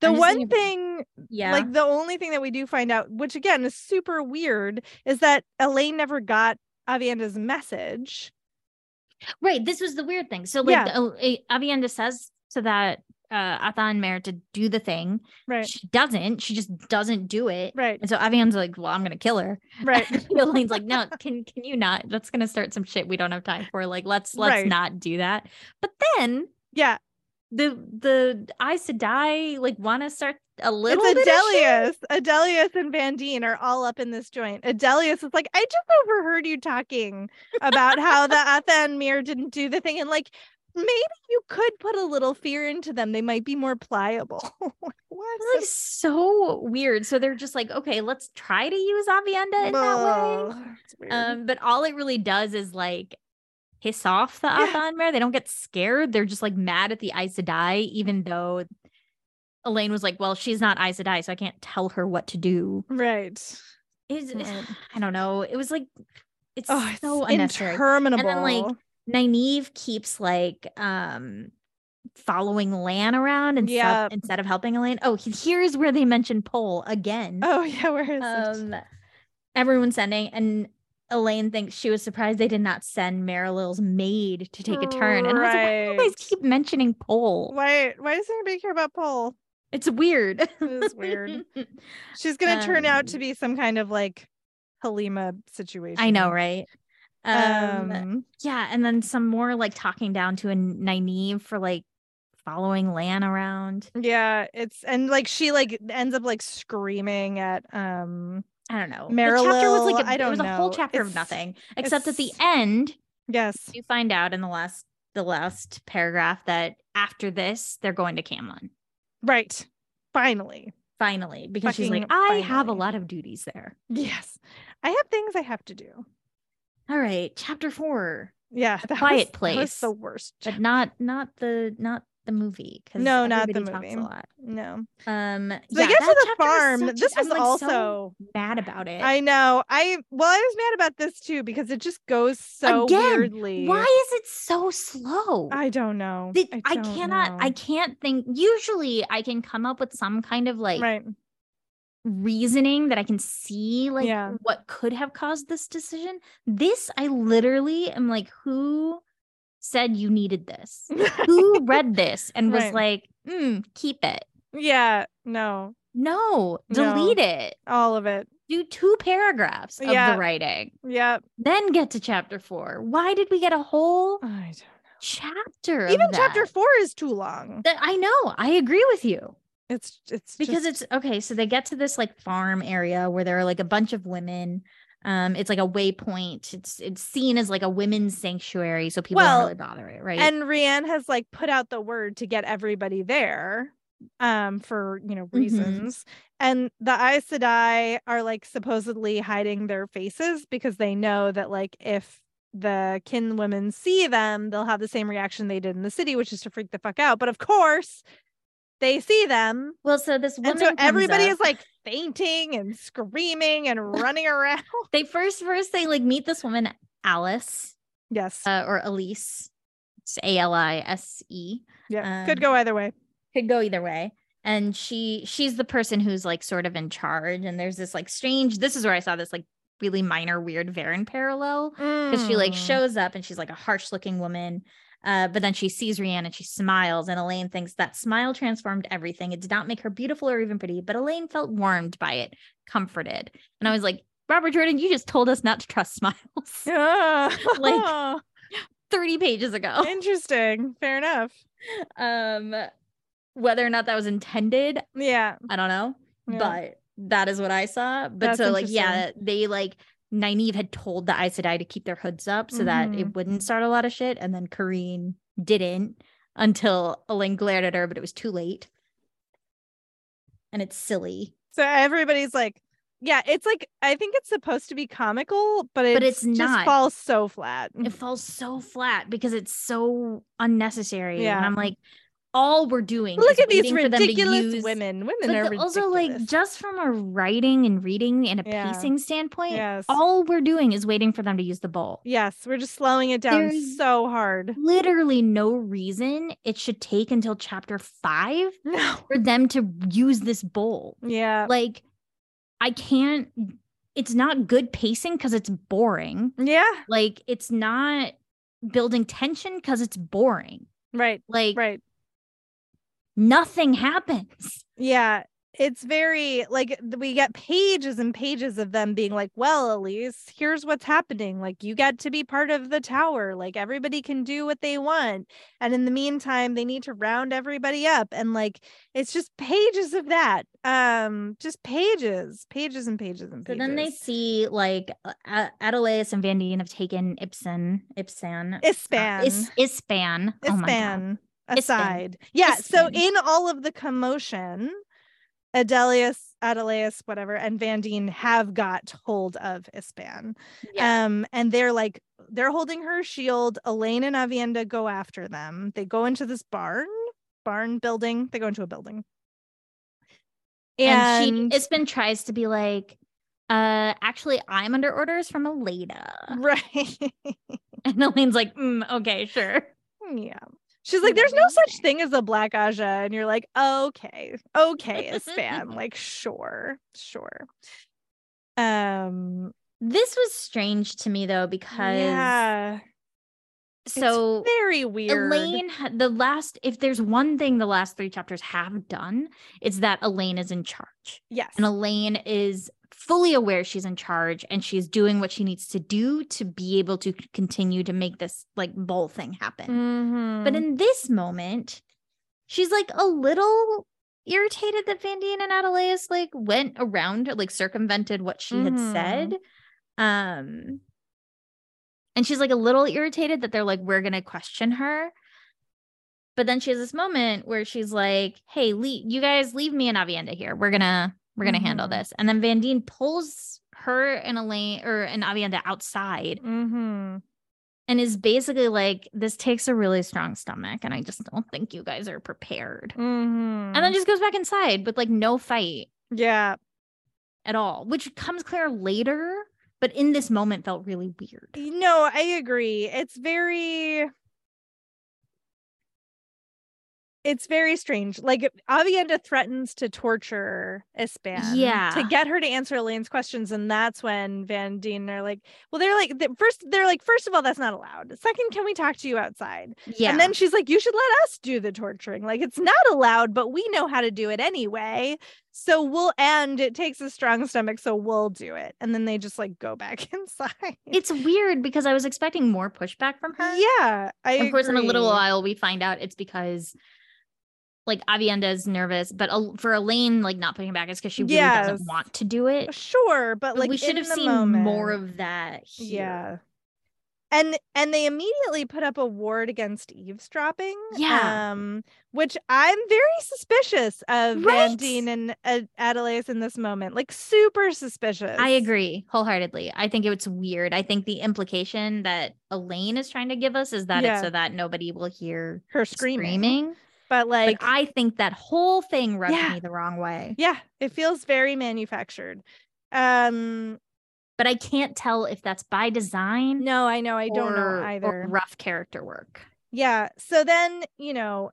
the I'm one thing Yeah. like the only thing that we do find out which again is super weird is that elayne never got aviendha's message right. This was the weird thing. So like Yeah. the, uh, Aviendha says to that uh Atha'an Miere to do the thing. right She doesn't. She just doesn't do it. right And so Aviendha's like, well, I'm gonna kill her. right <laughs> Elayne's like, no, can can you not? That's gonna start some shit we don't have time for. Like, let's let's Right. not do that. But then yeah the the Aes Sedai like want to start a little it's bit. Adeleas. Adeleas and Vandene are all up in this joint. Adeleas is like, I just overheard you talking about how the <laughs> Atha'an Miere didn't do the thing. And like, maybe you could put a little fear into them. They might be more pliable. what? It's <laughs> like so weird. So they're just like, okay, let's try to use Aviendha in that way. It's. Um, but all it really does is like piss off the Yeah. Miere. They don't get scared. They're just like mad at the Aes Sedai, even though Elayne was like, well, she's not Aes Sedai, so I can't tell her what to do. right. It's, Right. <sighs> I don't know. It was like it's Oh, it's so unnecessary. interminable. like, Nynaeve keeps like um following Lan around and Yeah. stuff instead of helping Elayne. Oh, here's where they mention Pol again. oh <laughs> yeah, where is it? um everyone's sending and Elayne thinks she was surprised they did not send Merilille's maid to take a turn. And I was like, why do you guys keep mentioning Pole? Why why does anybody care about Pol? It's weird. It is weird. <laughs> She's gonna turn out to Um, be some kind of like Halima situation. I know, right? Um, Um, yeah, and then some more like talking down to a Nynaeve for like following Lan around. yeah, it's and like she like ends up like screaming at um I don't know. the chapter was like a, I it was don't a whole know. chapter of nothing, except at the end yes. you find out in the last the last paragraph that after this they're going to Caemlyn Right. Finally. finally because she's like Fucking I have a lot of duties there. Yes. I have things I have to do. All right, chapter four, Yeah. That Quiet was- that was Place. the worst. but not not the not the movie because No, not the movie. a lot. No. Um, So they yeah, get to the chapter farm. such- This I'm, was like, so also mad about it. I know. I well, I was mad about this too because it just goes so Again, weirdly. Why is it so slow? I don't know. Did- I, don't cannot. I can't think. Usually, I can come up with some kind of like right. Reasoning that I can see, like Yeah. what could have caused this decision. This, I literally am like, who said you needed this? who <laughs> read this and was Right. like, mm, keep it? yeah. No. No, No. delete it. All of it. Do two paragraphs of Yeah. the writing, Yeah. then get to chapter four. Why did we get a whole I don't chapter? know. of Even chapter four is too long. I know. I agree with you. It's it's because just- it's okay so they get to this like farm area where there are like a bunch of women. Um it's like a waypoint. It's it's seen as like a women's sanctuary so people Well, don't really bother it right? and Reanne has like put out the word to get everybody there um for you know Mm-hmm. reasons. And the Aes Sedai are like supposedly hiding their faces because they know that like if the kin women see them they'll have the same reaction they did in the city which is to freak the fuck out. But of course they see them. Well so this woman and so everybody up. is like fainting and screaming and <laughs> running around. They first first they like meet this woman alice. Yes. Uh, or elise. It's a-l-i-s-e yeah um, could go either way. could go either way. And she she's the person who's like sort of in charge. And there's this like strange this is where i saw this like really minor weird Verin parallel. Because she like Mm. shows up and she's like a harsh looking woman Uh, but then she sees Reanne and she smiles, and Elayne thinks that smile transformed everything. It did not make her beautiful or even pretty, but Elayne felt warmed by it, comforted. And I was like, Robert Jordan, you just told us not to trust smiles <laughs> <laughs> like <laughs> 30 pages ago. interesting. Fair enough. Um, whether or not that was intended, Yeah. I don't know, yeah. but that is what I saw. But That's so, like, yeah, they like Nynaeve had told the Aes Sedai to keep their hoods up so that Mhm. it wouldn't start a lot of shit, and then Careane didn't until Elayne glared at her, but it was too late. And it's silly. So everybody's like, yeah, it's like I think it's supposed to be comical, but it's, But it's just not. falls so flat. It falls so flat because it's so unnecessary. Yeah. And I'm like, all we're doing Look is at these waiting for them to ridiculous use women. Women are also like just from a writing and reading and a Yeah. pacing standpoint yes, all we're doing is waiting for them to use the bowl yes, we're just slowing it down There's- so hard. literally no reason it should take until chapter five <laughs> No, for them to use this bowl yeah, like i can't it's not good pacing because it's boring. Yeah, like it's not building tension because it's boring. Right, like right. Nothing happens Yeah, it's very like we get pages and pages of them being like, "Well, Elise, here's what's happening. Like you get to be part of the tower. Like everybody can do what they want." And in the meantime, they need to round everybody up and like it's just pages of that. Um just pages, pages and pages and pages. So then they see like uh, A- Adeleas and Vandene have taken Ipsen, Ipsan, uh, Ispan. Ispan. Oh my god. Aside. Yeah, so in all of the commotion, Adelius, Adelaus, whatever, and Vandene have got hold of Ispan. Yeah. Um, and they're like they're holding her shield. Elayne and Aviendha go after them. They go into this barn, barn building. They go into a building. and, she Ispan tries to be like, uh, actually, I'm under orders from Elaida. <laughs> right. <laughs> And Elaine's like, mm, okay, sure. yeah. She's like, there's no such thing as a black Ajah. And you're like, okay, okay, Ispan. <laughs> like, sure, sure. Um, This was strange to me though, because yeah, so it's very weird. Elayne, the last, if there's one thing the last three chapters have done, it's that Elayne is in charge. yes. And Elayne is fully aware she's in charge and she's doing what she needs to do to be able to continue to make this like bowl thing happen. But Mhm. in this moment, she's like a little irritated that Vandene and Adeleas like went around, like circumvented what she had Mhm. said. Um and she's like a little irritated that they're like, we're gonna question her. But then she has this moment where she's like, hey, le- you guys leave me and Aviendha here. We're gonna we're gonna handle Mhm. this. And then Vandene pulls her and Elayne or and Aviendha outside Mhm. and is basically like, this takes a really strong stomach, and I just don't think you guys are prepared. Mhm. And then just goes back inside with like no fight yeah, at all, which comes clear later, but in this moment felt really weird. no, I agree. It's very it's very strange. Like Aviendha threatens to torture Ispan Yeah. to get her to answer Elayne's questions. And that's when Vandene are like, well, they're like, first, they're like, first of all, that's not allowed. Second, can we talk to you outside? Yeah. And then she's like, you should let us do the torturing. Like, it's not allowed, but we know how to do it anyway. So we'll, end it takes a strong stomach. So we'll do it. And then they just like go back <laughs> inside. it's weird because I was expecting more pushback from her. yeah. I Of course, in a little while, we find out it's because like Aviendha is nervous, but for Elayne, like not pushing back is because she really Yes. doesn't want to do it. Sure. But But like, we should have seen more of that. Here. And and they immediately put up a ward against eavesdropping. Yeah. Um, which I'm very suspicious of Right? Van and uh, Adelaide in this moment. Like super suspicious. I agree wholeheartedly. I think it's weird. I think the implication that Elayne is trying to give us is that Yeah. it's so that nobody will hear Her screaming. screaming. But like but I think that whole thing rubbed Yeah. me the wrong way. yeah, it feels very manufactured. Um But I can't tell if that's by design. no, I know, I don't or- know or either. rough character work. Yeah. So then, you know,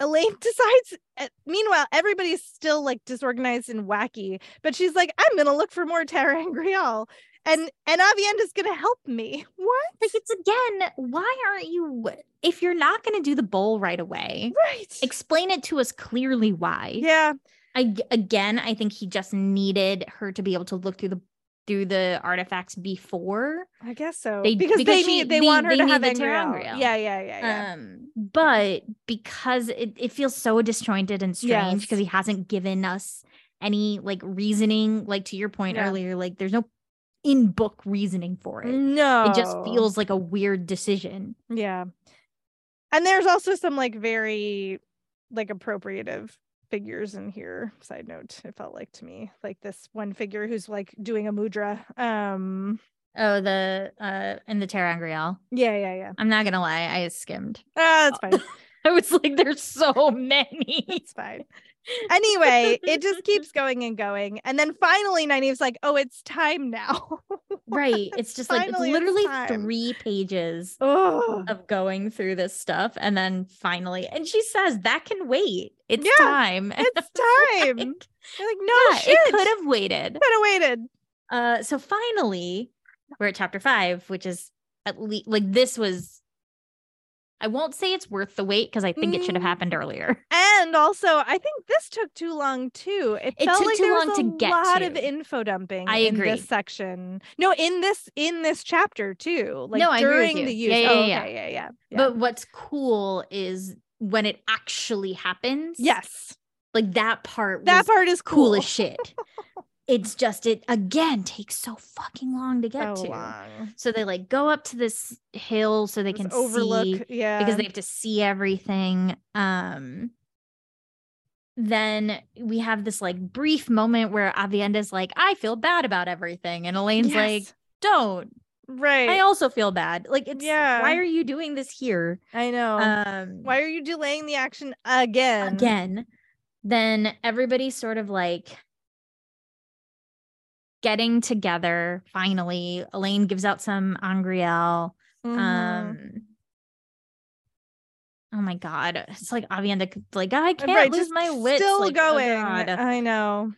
Elayne <laughs> decides. uh, Meanwhile, everybody's still like disorganized and wacky, but she's like, I'm gonna look for more Terra and Grial. and and Aviendha's gonna help me. <laughs> What? Like it's again, why aren't you if you're not going to do the bowl right away? Right. Explain it to us clearly why. yeah. I again, I think he just needed her to be able to look through the through the artifacts before. I guess so. They- because, because they she- need they, they- want her they to have the angreal. Yeah, yeah, yeah, yeah. Um, but because it, it feels so disjointed and strange because Yes. he hasn't given us any like reasoning, like to your point Yeah. earlier, like there's no in book reasoning for it. no. It just feels like a weird decision. Yeah. And there's also some like very like appropriative figures in here. Side note, it felt like to me. Like this one figure who's like doing a mudra. Um Oh, the uh in the ter'angreal. yeah, yeah, yeah. I'm not gonna lie, I skimmed. Ah, that's fine. <laughs> I was like, there's so many. It's fine. Anyway, it just keeps <laughs> going and going. And then finally Nynaeve's like, oh, it's time now. <laughs> right. It's just like it's Finally, it's literally three pages oh of going through this stuff. And then finally, and she says that can wait. It's Yeah, time. <laughs> It's time. like, like, no yeah, shit. it could have waited. could have waited. Uh so finally, we're at chapter five, which is at least like this was I won't say it's worth the wait because I think it should have Mm. happened earlier. And also, I think this took too long too. It, It felt took like too long to get a lot of info dumping I in agree. this section. No, in this in this chapter too. Like No, I agree with during the use. Yeah, yeah, oh, yeah, okay, yeah, yeah. yeah. But what's cool is when it actually happens. yes, Like that part that was part is cool cool. as shit. <laughs> it's just it again takes so fucking long to get so to. long. So they like go up to this hill so they This can overlook. see yeah, because they have to see everything. Um then we have this like brief moment where Aviendha's like, I feel bad about everything. And Elayne's like, Don't. right. I also feel bad. Like it's Yeah. why are you doing this here? I know. Um Why are you delaying the action again? again, then everybody's sort of like getting together finally. Elayne gives out some angreal. Mhm. Um Oh my god. It's like Aviendha like I can't right, lose my wits. Still like, oh going. God. I know.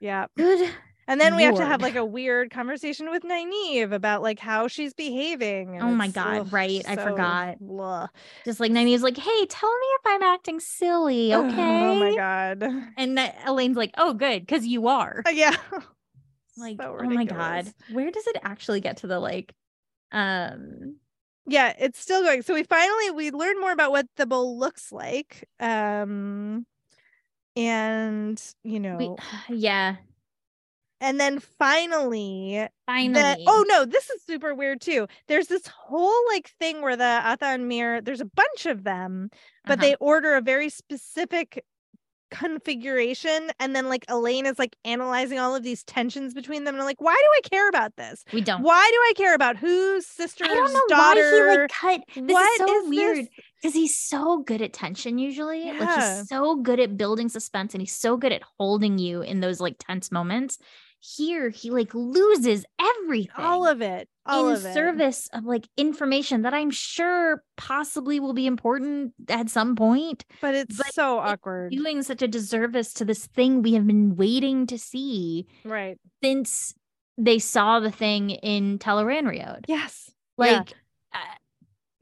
Yeah. Good. And then we have to have like a weird conversation with Nynaeve about like how she's behaving. Oh my God, ugh, right, I forgot. blah. Just like Nynaeve's like, hey, tell me if I'm acting silly, okay? <sighs> Oh my god. And Elayne's like, oh, good, because you are. Uh, yeah. <laughs> Like, So oh my god. Where does it actually get to the like um Yeah, it's still going. So we finally we learn more about what the bowl looks like. Um and you know we, <sighs> yeah, and then finally finally. the oh no this is super weird too there's this whole like thing where the Atha'an Miere there's a bunch of them but Uh-huh. they order a very specific configuration and then like Elayne is like analyzing all of these tensions between them and I'm like why do I care about this we don't. why do I care about whose sister's I don't know daughter why he like cut. This What is so is weird because he's so good at tension usually. Like Yeah. he's so good at building suspense and he's so good at holding you in those like tense moments. Here he like loses everything. all of it all in service of like information that I'm sure possibly will be important at some point. but it's but so it's awkward Doing such a disservice to this thing we have been waiting to see right since they saw the thing in Teleran Tel'aran'rhiod. yes Like Yeah. uh,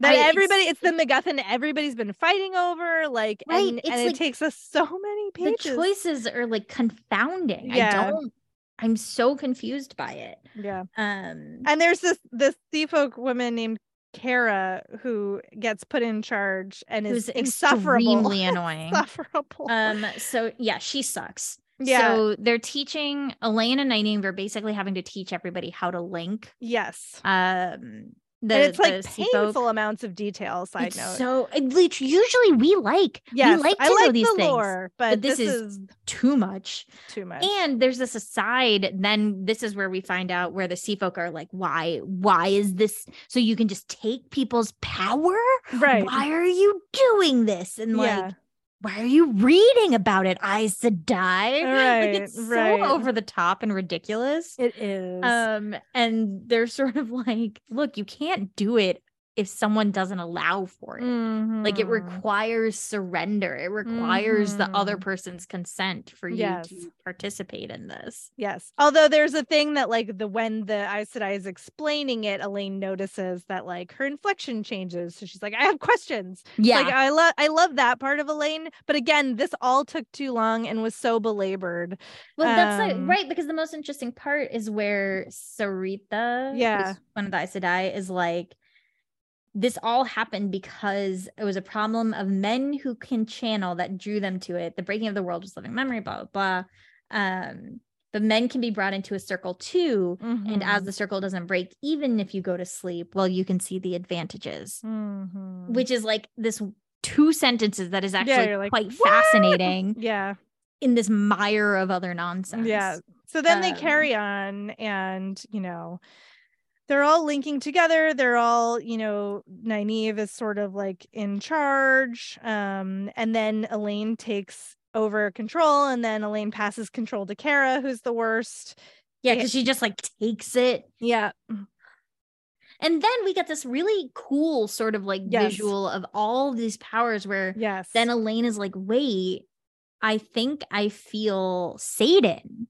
that I- everybody it's the MacGuffin everybody's been fighting over like Right, and, it's and it takes us so many pages the choices are like confounding. I Yeah. don't I'm so confused by it. yeah Um and there's this this sea folk woman named Kara who gets put in charge and is insufferable extremely <laughs> annoying. insufferable Um so yeah, she sucks. yeah So they're teaching Elayne and Nynaeve are basically having to teach everybody how to link. yes Um the, and it's like sea folk. painful amounts of detail side It's note So usually we like yes we like to I know like these the things. lore but, but this this, is is, Too much. too much And there's this aside, then this is where we find out where the sea folk are like, why, why is this so you can just take people's power? right Why are you doing this? And like, yeah why are you reading about it, Aes Sedai? <laughs> Right, like it's right. so over the top and ridiculous. it is Um, and they're <laughs> sort of like, look, you can't do it if someone doesn't allow for it. Like it Mhm. requires surrender. It requires the other Mhm. person's consent for you Yes. to participate in this. Yes. Although there's a thing that like the when the Aes Sedai is explaining it, Elayne notices that like her inflection changes. So she's like, I have questions. Yeah. Like I love I love that part of Elayne. But again, this all took too long and was so belabored. well, that's like, um, right because the most interesting part is where Sareitha, Yeah. one of the Aes Sedai, is like, this all happened because it was a problem of men who can channel that drew them to it. The breaking of the world was living memory, blah blah blah. Um, but men can be brought into a circle too, and as Mhm. the circle doesn't break, even if you go to sleep, well, you can see the advantages. Mhm. which is like this two sentences that is actually you're like, quite "What?" fascinating <laughs> yeah. in this mire of other nonsense. Yeah. So then they Um, carry on and, you know, they're all linking together. They're all, you know, Nynaeve is sort of like in charge. Um, and then Elayne takes over control, and then Elayne passes control to Kara, who's the worst. Yeah, because she just like takes it. Yeah. And then we get this really cool sort of like Yes. visual of all these powers where Yes. then Elayne is like, wait, I think I feel saidin,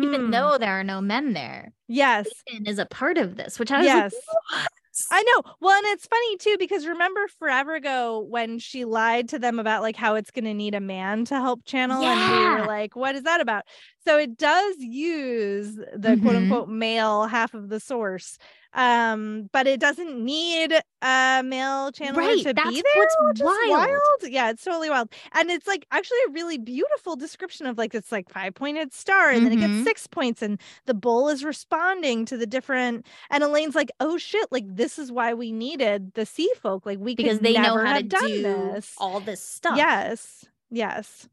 even Mhm. though there are no men there. Yes. saidin is a part of this, which I was Yes. like. I know. Well, and it's funny too because remember forever ago when she lied to them about like how it's going to need a man to help channel, and we were like, "What is that about?" So it does use the quote Mhm. unquote male half of the source, um, but it doesn't need a male channeler Right, to be there, what's wild. wild. Yeah, it's totally wild, and it's like actually a really beautiful description of like it's like five pointed star, and then it gets six points, and the bull is responding to the different and Elayne's like, oh shit, like this is why we needed the sea folk. Like we because they know how to do this. all this stuff. Yes. Yes.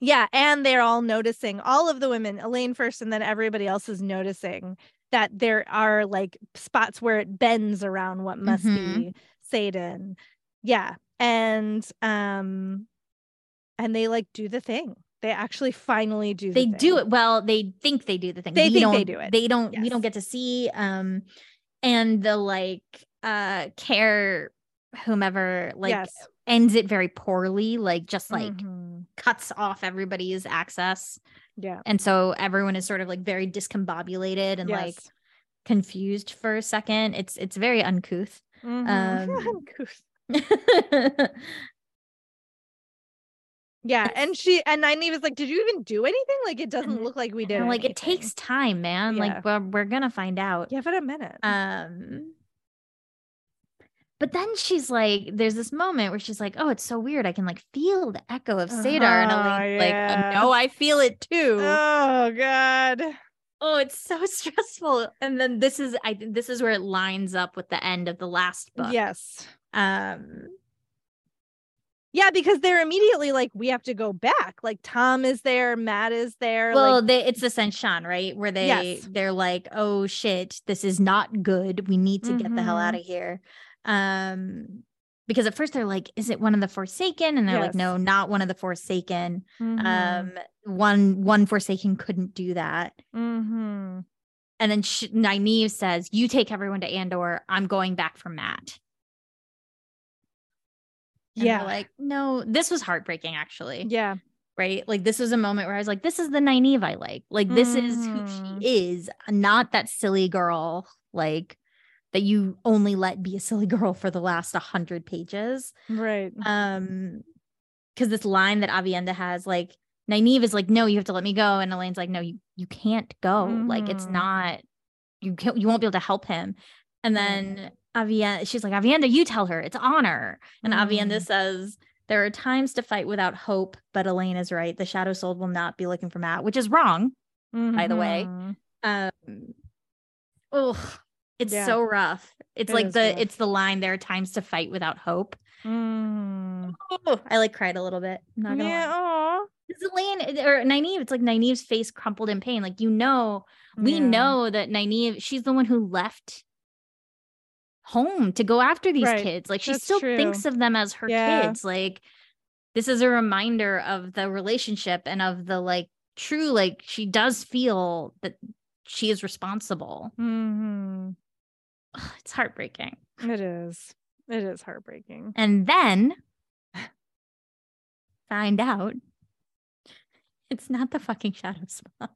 Yeah. And they're all noticing all of the women, Elayne first, and then everybody else is noticing that there are like spots where it bends around what must Mhm. be saidin. Yeah. And um and they like do the thing. They actually finally do the they do it well they think they do the thing They We think they don't- do it. they don't we don't get to see um and the like uh care whomever like yes. Ends it very poorly like just like Mhm. cuts off everybody's access yeah. and so everyone is sort of like very discombobulated and like confused for a second it's it's very uncouth Mhm. <laughs> um, <laughs> yeah, and she and Nynaeve was like, "Did you even do anything? Like, it doesn't look like we did." like it takes time man Yeah. like we're, we're gonna find out Give it a minute. Um, but then she's like, there's this moment where she's like, oh, it's so weird. I can like feel the echo of saidar. And Oh, Elayne's like, yeah. oh, no, I feel it too. oh God. oh, it's so <laughs> stressful. And then this is, I think this is where it lines up with the end of the last book. Yes. Um, Yeah, because they're immediately like, we have to go back. Like Tom is there, Mat is there. well, like, they, it's the Seanchan, right? Where they, Yes. they're like, oh shit, this is not good. We need to get the hell out of here. Um, because at first they're like, is it one of the Forsaken? And they're like, no, not one of the Forsaken. mhm, um one one forsaken couldn't do that. Mhm. and then sh- Nynaeve says you take everyone to andor. I'm going back for mat. And yeah, like no this was heartbreaking actually. Yeah, right? Like this was a moment where i was like this is the Nynaeve i like. Like this is who she is not that silly girl like that you only let be a silly <laughs> girl for the last 100 pages right. um because this line that aviendha has like Nynaeve is like no you have to let me go and elayne's like no you you can't go like it's Mhm. not you can't you won't be able to help him and Right. then aviendha she's like aviendha you tell her it's honor and aviendha Mm. says there are times to fight without hope but elayne is right the shadow soul will not be looking for mat which is wrong by the way. Um oh it's Yeah. so rough it's It like the rough. it's the line there are times to fight without hope Mm. oh i like cried a little bit I'm not gonna lie. Yeah. It's Elayne or Nynaeve. It's like Nynaeve's face crumpled in pain. Like you know, we Yeah. know that Nynaeve, she's the one who left home to go after these Right. kids. Like she That's still true. thinks of them as her Yeah. kids. Like this is a reminder of the relationship and of the like true, like she does feel that she is responsible. Mhm. <sighs> It's heartbreaking. It is. It is heartbreaking. And then find out it's not the fucking shadow spell.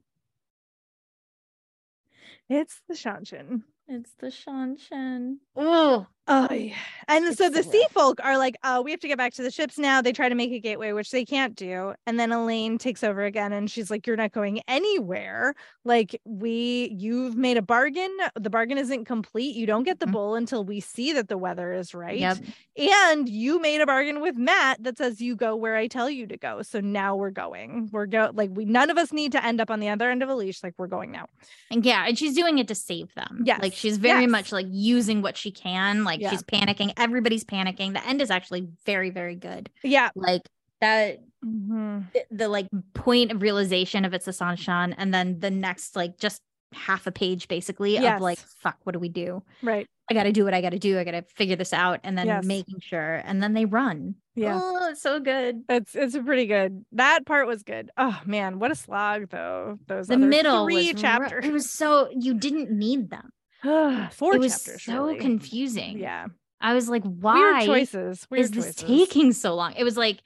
It's the Seanchan. It's the Seanchan. Oh, oh yeah. And It's so the so sea folk are like, oh, we have to get back to the ships now. They try to make a gateway, which they can't do. And then Elayne takes over again and she's like, You're not going anywhere. Like, we you've made a bargain. The bargain isn't complete. You don't get the Mhm. bull until we see that the weather is right. Yep. And you made a bargain with Mat that says you go where I tell you to go. So now we're going. We're go like we none of us need to end up on the other end of a leash. Like we're going now. And yeah, and she's doing it to save them. Yeah. Like she's very yes. much like using what she can. Like Yeah. she's panicking. Everybody's panicking. The end is actually very, very good. Yeah. Like that Mhm. the, the, like point of realization of it's a Seanchan and then the next like just half a page basically of like fuck what do we do Right. i gotta do what i gotta do i gotta figure this out and then Yes. making sure and then they run Yeah. oh it's so good It's it's pretty good. That part was good. Oh man, what a slog though. Those the middle three chapters. it was so you didn't need them <sighs> Four it was chapters. so really. confusing Yeah. i was like why Weird choices. Weird is this choices. taking so long it was like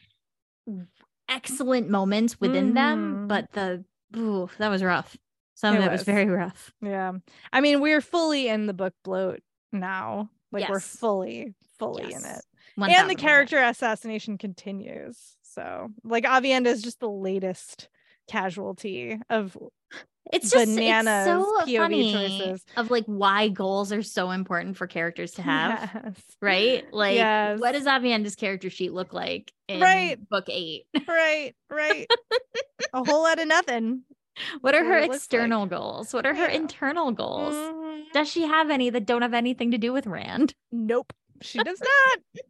excellent moments within them Mhm. but the ooh, that was rough some It of it was was. very rough Yeah. I mean, we're fully in the book bloat now. Like we're Yes. fully, fully in Yes. it. And the 1000%. character assassination continues. So like Aviendha is just the latest casualty of it's just bananas it's so funny choices. of like why goals are so important for characters to have Yes. right like Yes. what does aviendha's character sheet look like in Right. book eight <laughs> Right, right. <laughs> a whole lot of nothing. what are her looks like. external goals what are her Yeah. internal goals Mhm. does she have any that don't have anything to do with rand Nope. She does not.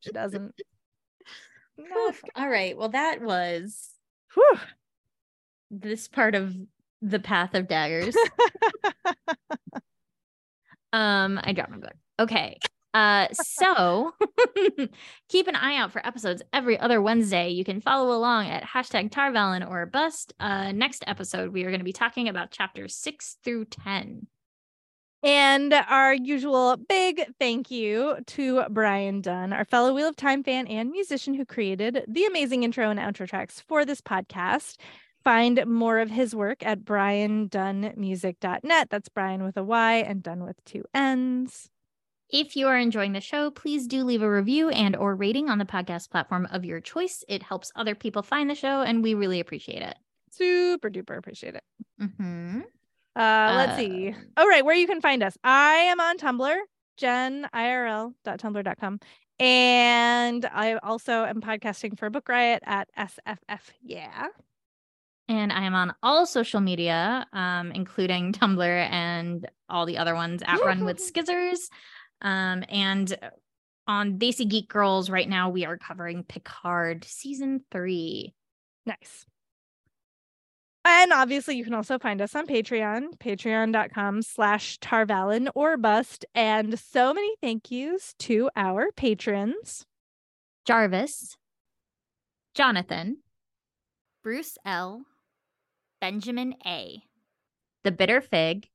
she doesn't. <laughs> Not. all right well that was Whew. this part of the path of daggers. <laughs> Um i dropped my book okay. Uh so <laughs> keep an eye out for episodes every other wednesday. You can follow along at hashtag Tar Valon or bust. Uh next episode we are going to be talking about chapters 6 through 10 And our usual big thank you to Brian Dunn, our fellow Wheel of Time fan and musician who created the amazing intro and outro tracks for this podcast. Find more of his work at briandunnmusic.net. That's Brian with a Y and Dunn with two N's. if you are enjoying the show please do leave a review and or rating on the podcast platform of your choice it helps other people find the show and we really appreciate it Super duper appreciate it. mm-hmm. Uh, let's see. Um, All right, where you can find us. I am on Tumblr, jenirl.tumblr.com. And I also am podcasting for Book Riot at SFF. Yeah. And I am on all social media, um, including <laughs> Tumblr and all the other ones at runwithskizzers. Um, and on Desi Geek Girls, right now we are covering Picard season three. Nice. And obviously you can also find us on Patreon, patreon.com slash Tar Valon or bust. And so many thank yous to our patrons. Jarvis, Jonathan, Bruce L, Benjamin A, The Bitter Fig,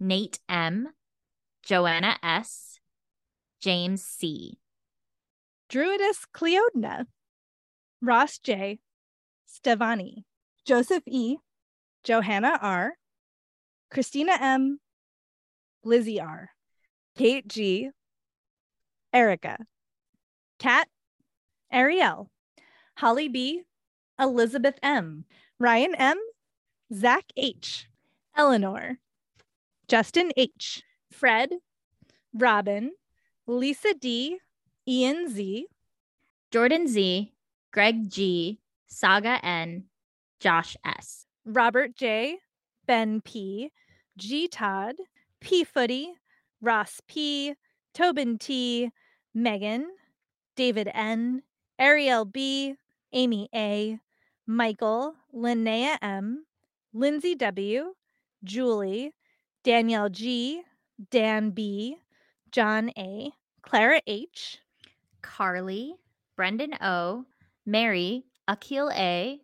Nate M, Joanna S, James C, Druidess Cleodna, Ross J, Stevani, Joseph E, Johanna R, Christina M, Lizzie R, Kate G, Erica, Kat, Ariel, Holly B, Elizabeth M, Ryan M, Zach H, Eleanor, Justin H, Fred, Robin, Lisa D, Ian Z, Jordan Z, Greg G, Saga N, Josh S. Robert J, Ben P, G Todd, P Footy, Ross P, Tobin T, Megan, David N, Ariel B, Amy A, Michael, Linnea M, Lindsay W, Julie, Danielle G, Dan B, John A, Clara H, Carly, Brendan O, Mary, Akil A,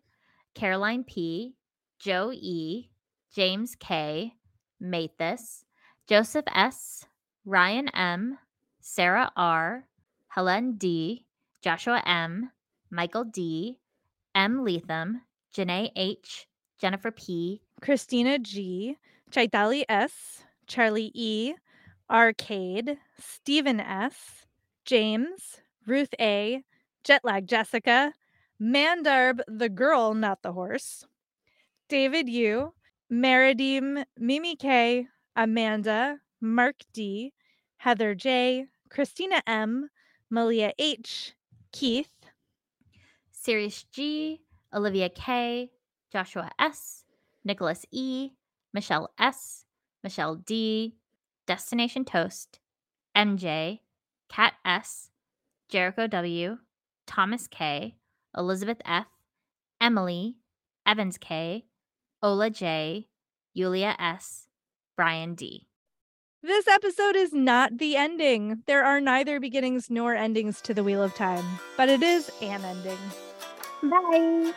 Caroline P, Joe E, James K, Mathis, Joseph S, Ryan M, Sarah R., Helen D., Joshua M., Michael D., M. Leatham, Janae H., Jennifer P., Christina G., Chaitali S., Charlie E., Arcade, Stephen S., James, Ruth A., Jetlag Jessica, Mandarb the girl, not the horse, David U., Meridim, Mimi K., Amanda, Mark D., Heather J., Christina M., Malia H., Keith, Sirius G., Olivia K., Joshua S., Nicholas E., Michelle S., Michelle D., Destination Toast, MJ, Kat S., Jericho W., Thomas K., Elizabeth F., Emily, Evans K., Ola J., Yulia S., Brian D. This episode is not the ending. There are neither beginnings nor endings to the Wheel of Time, but it is an ending. Bye.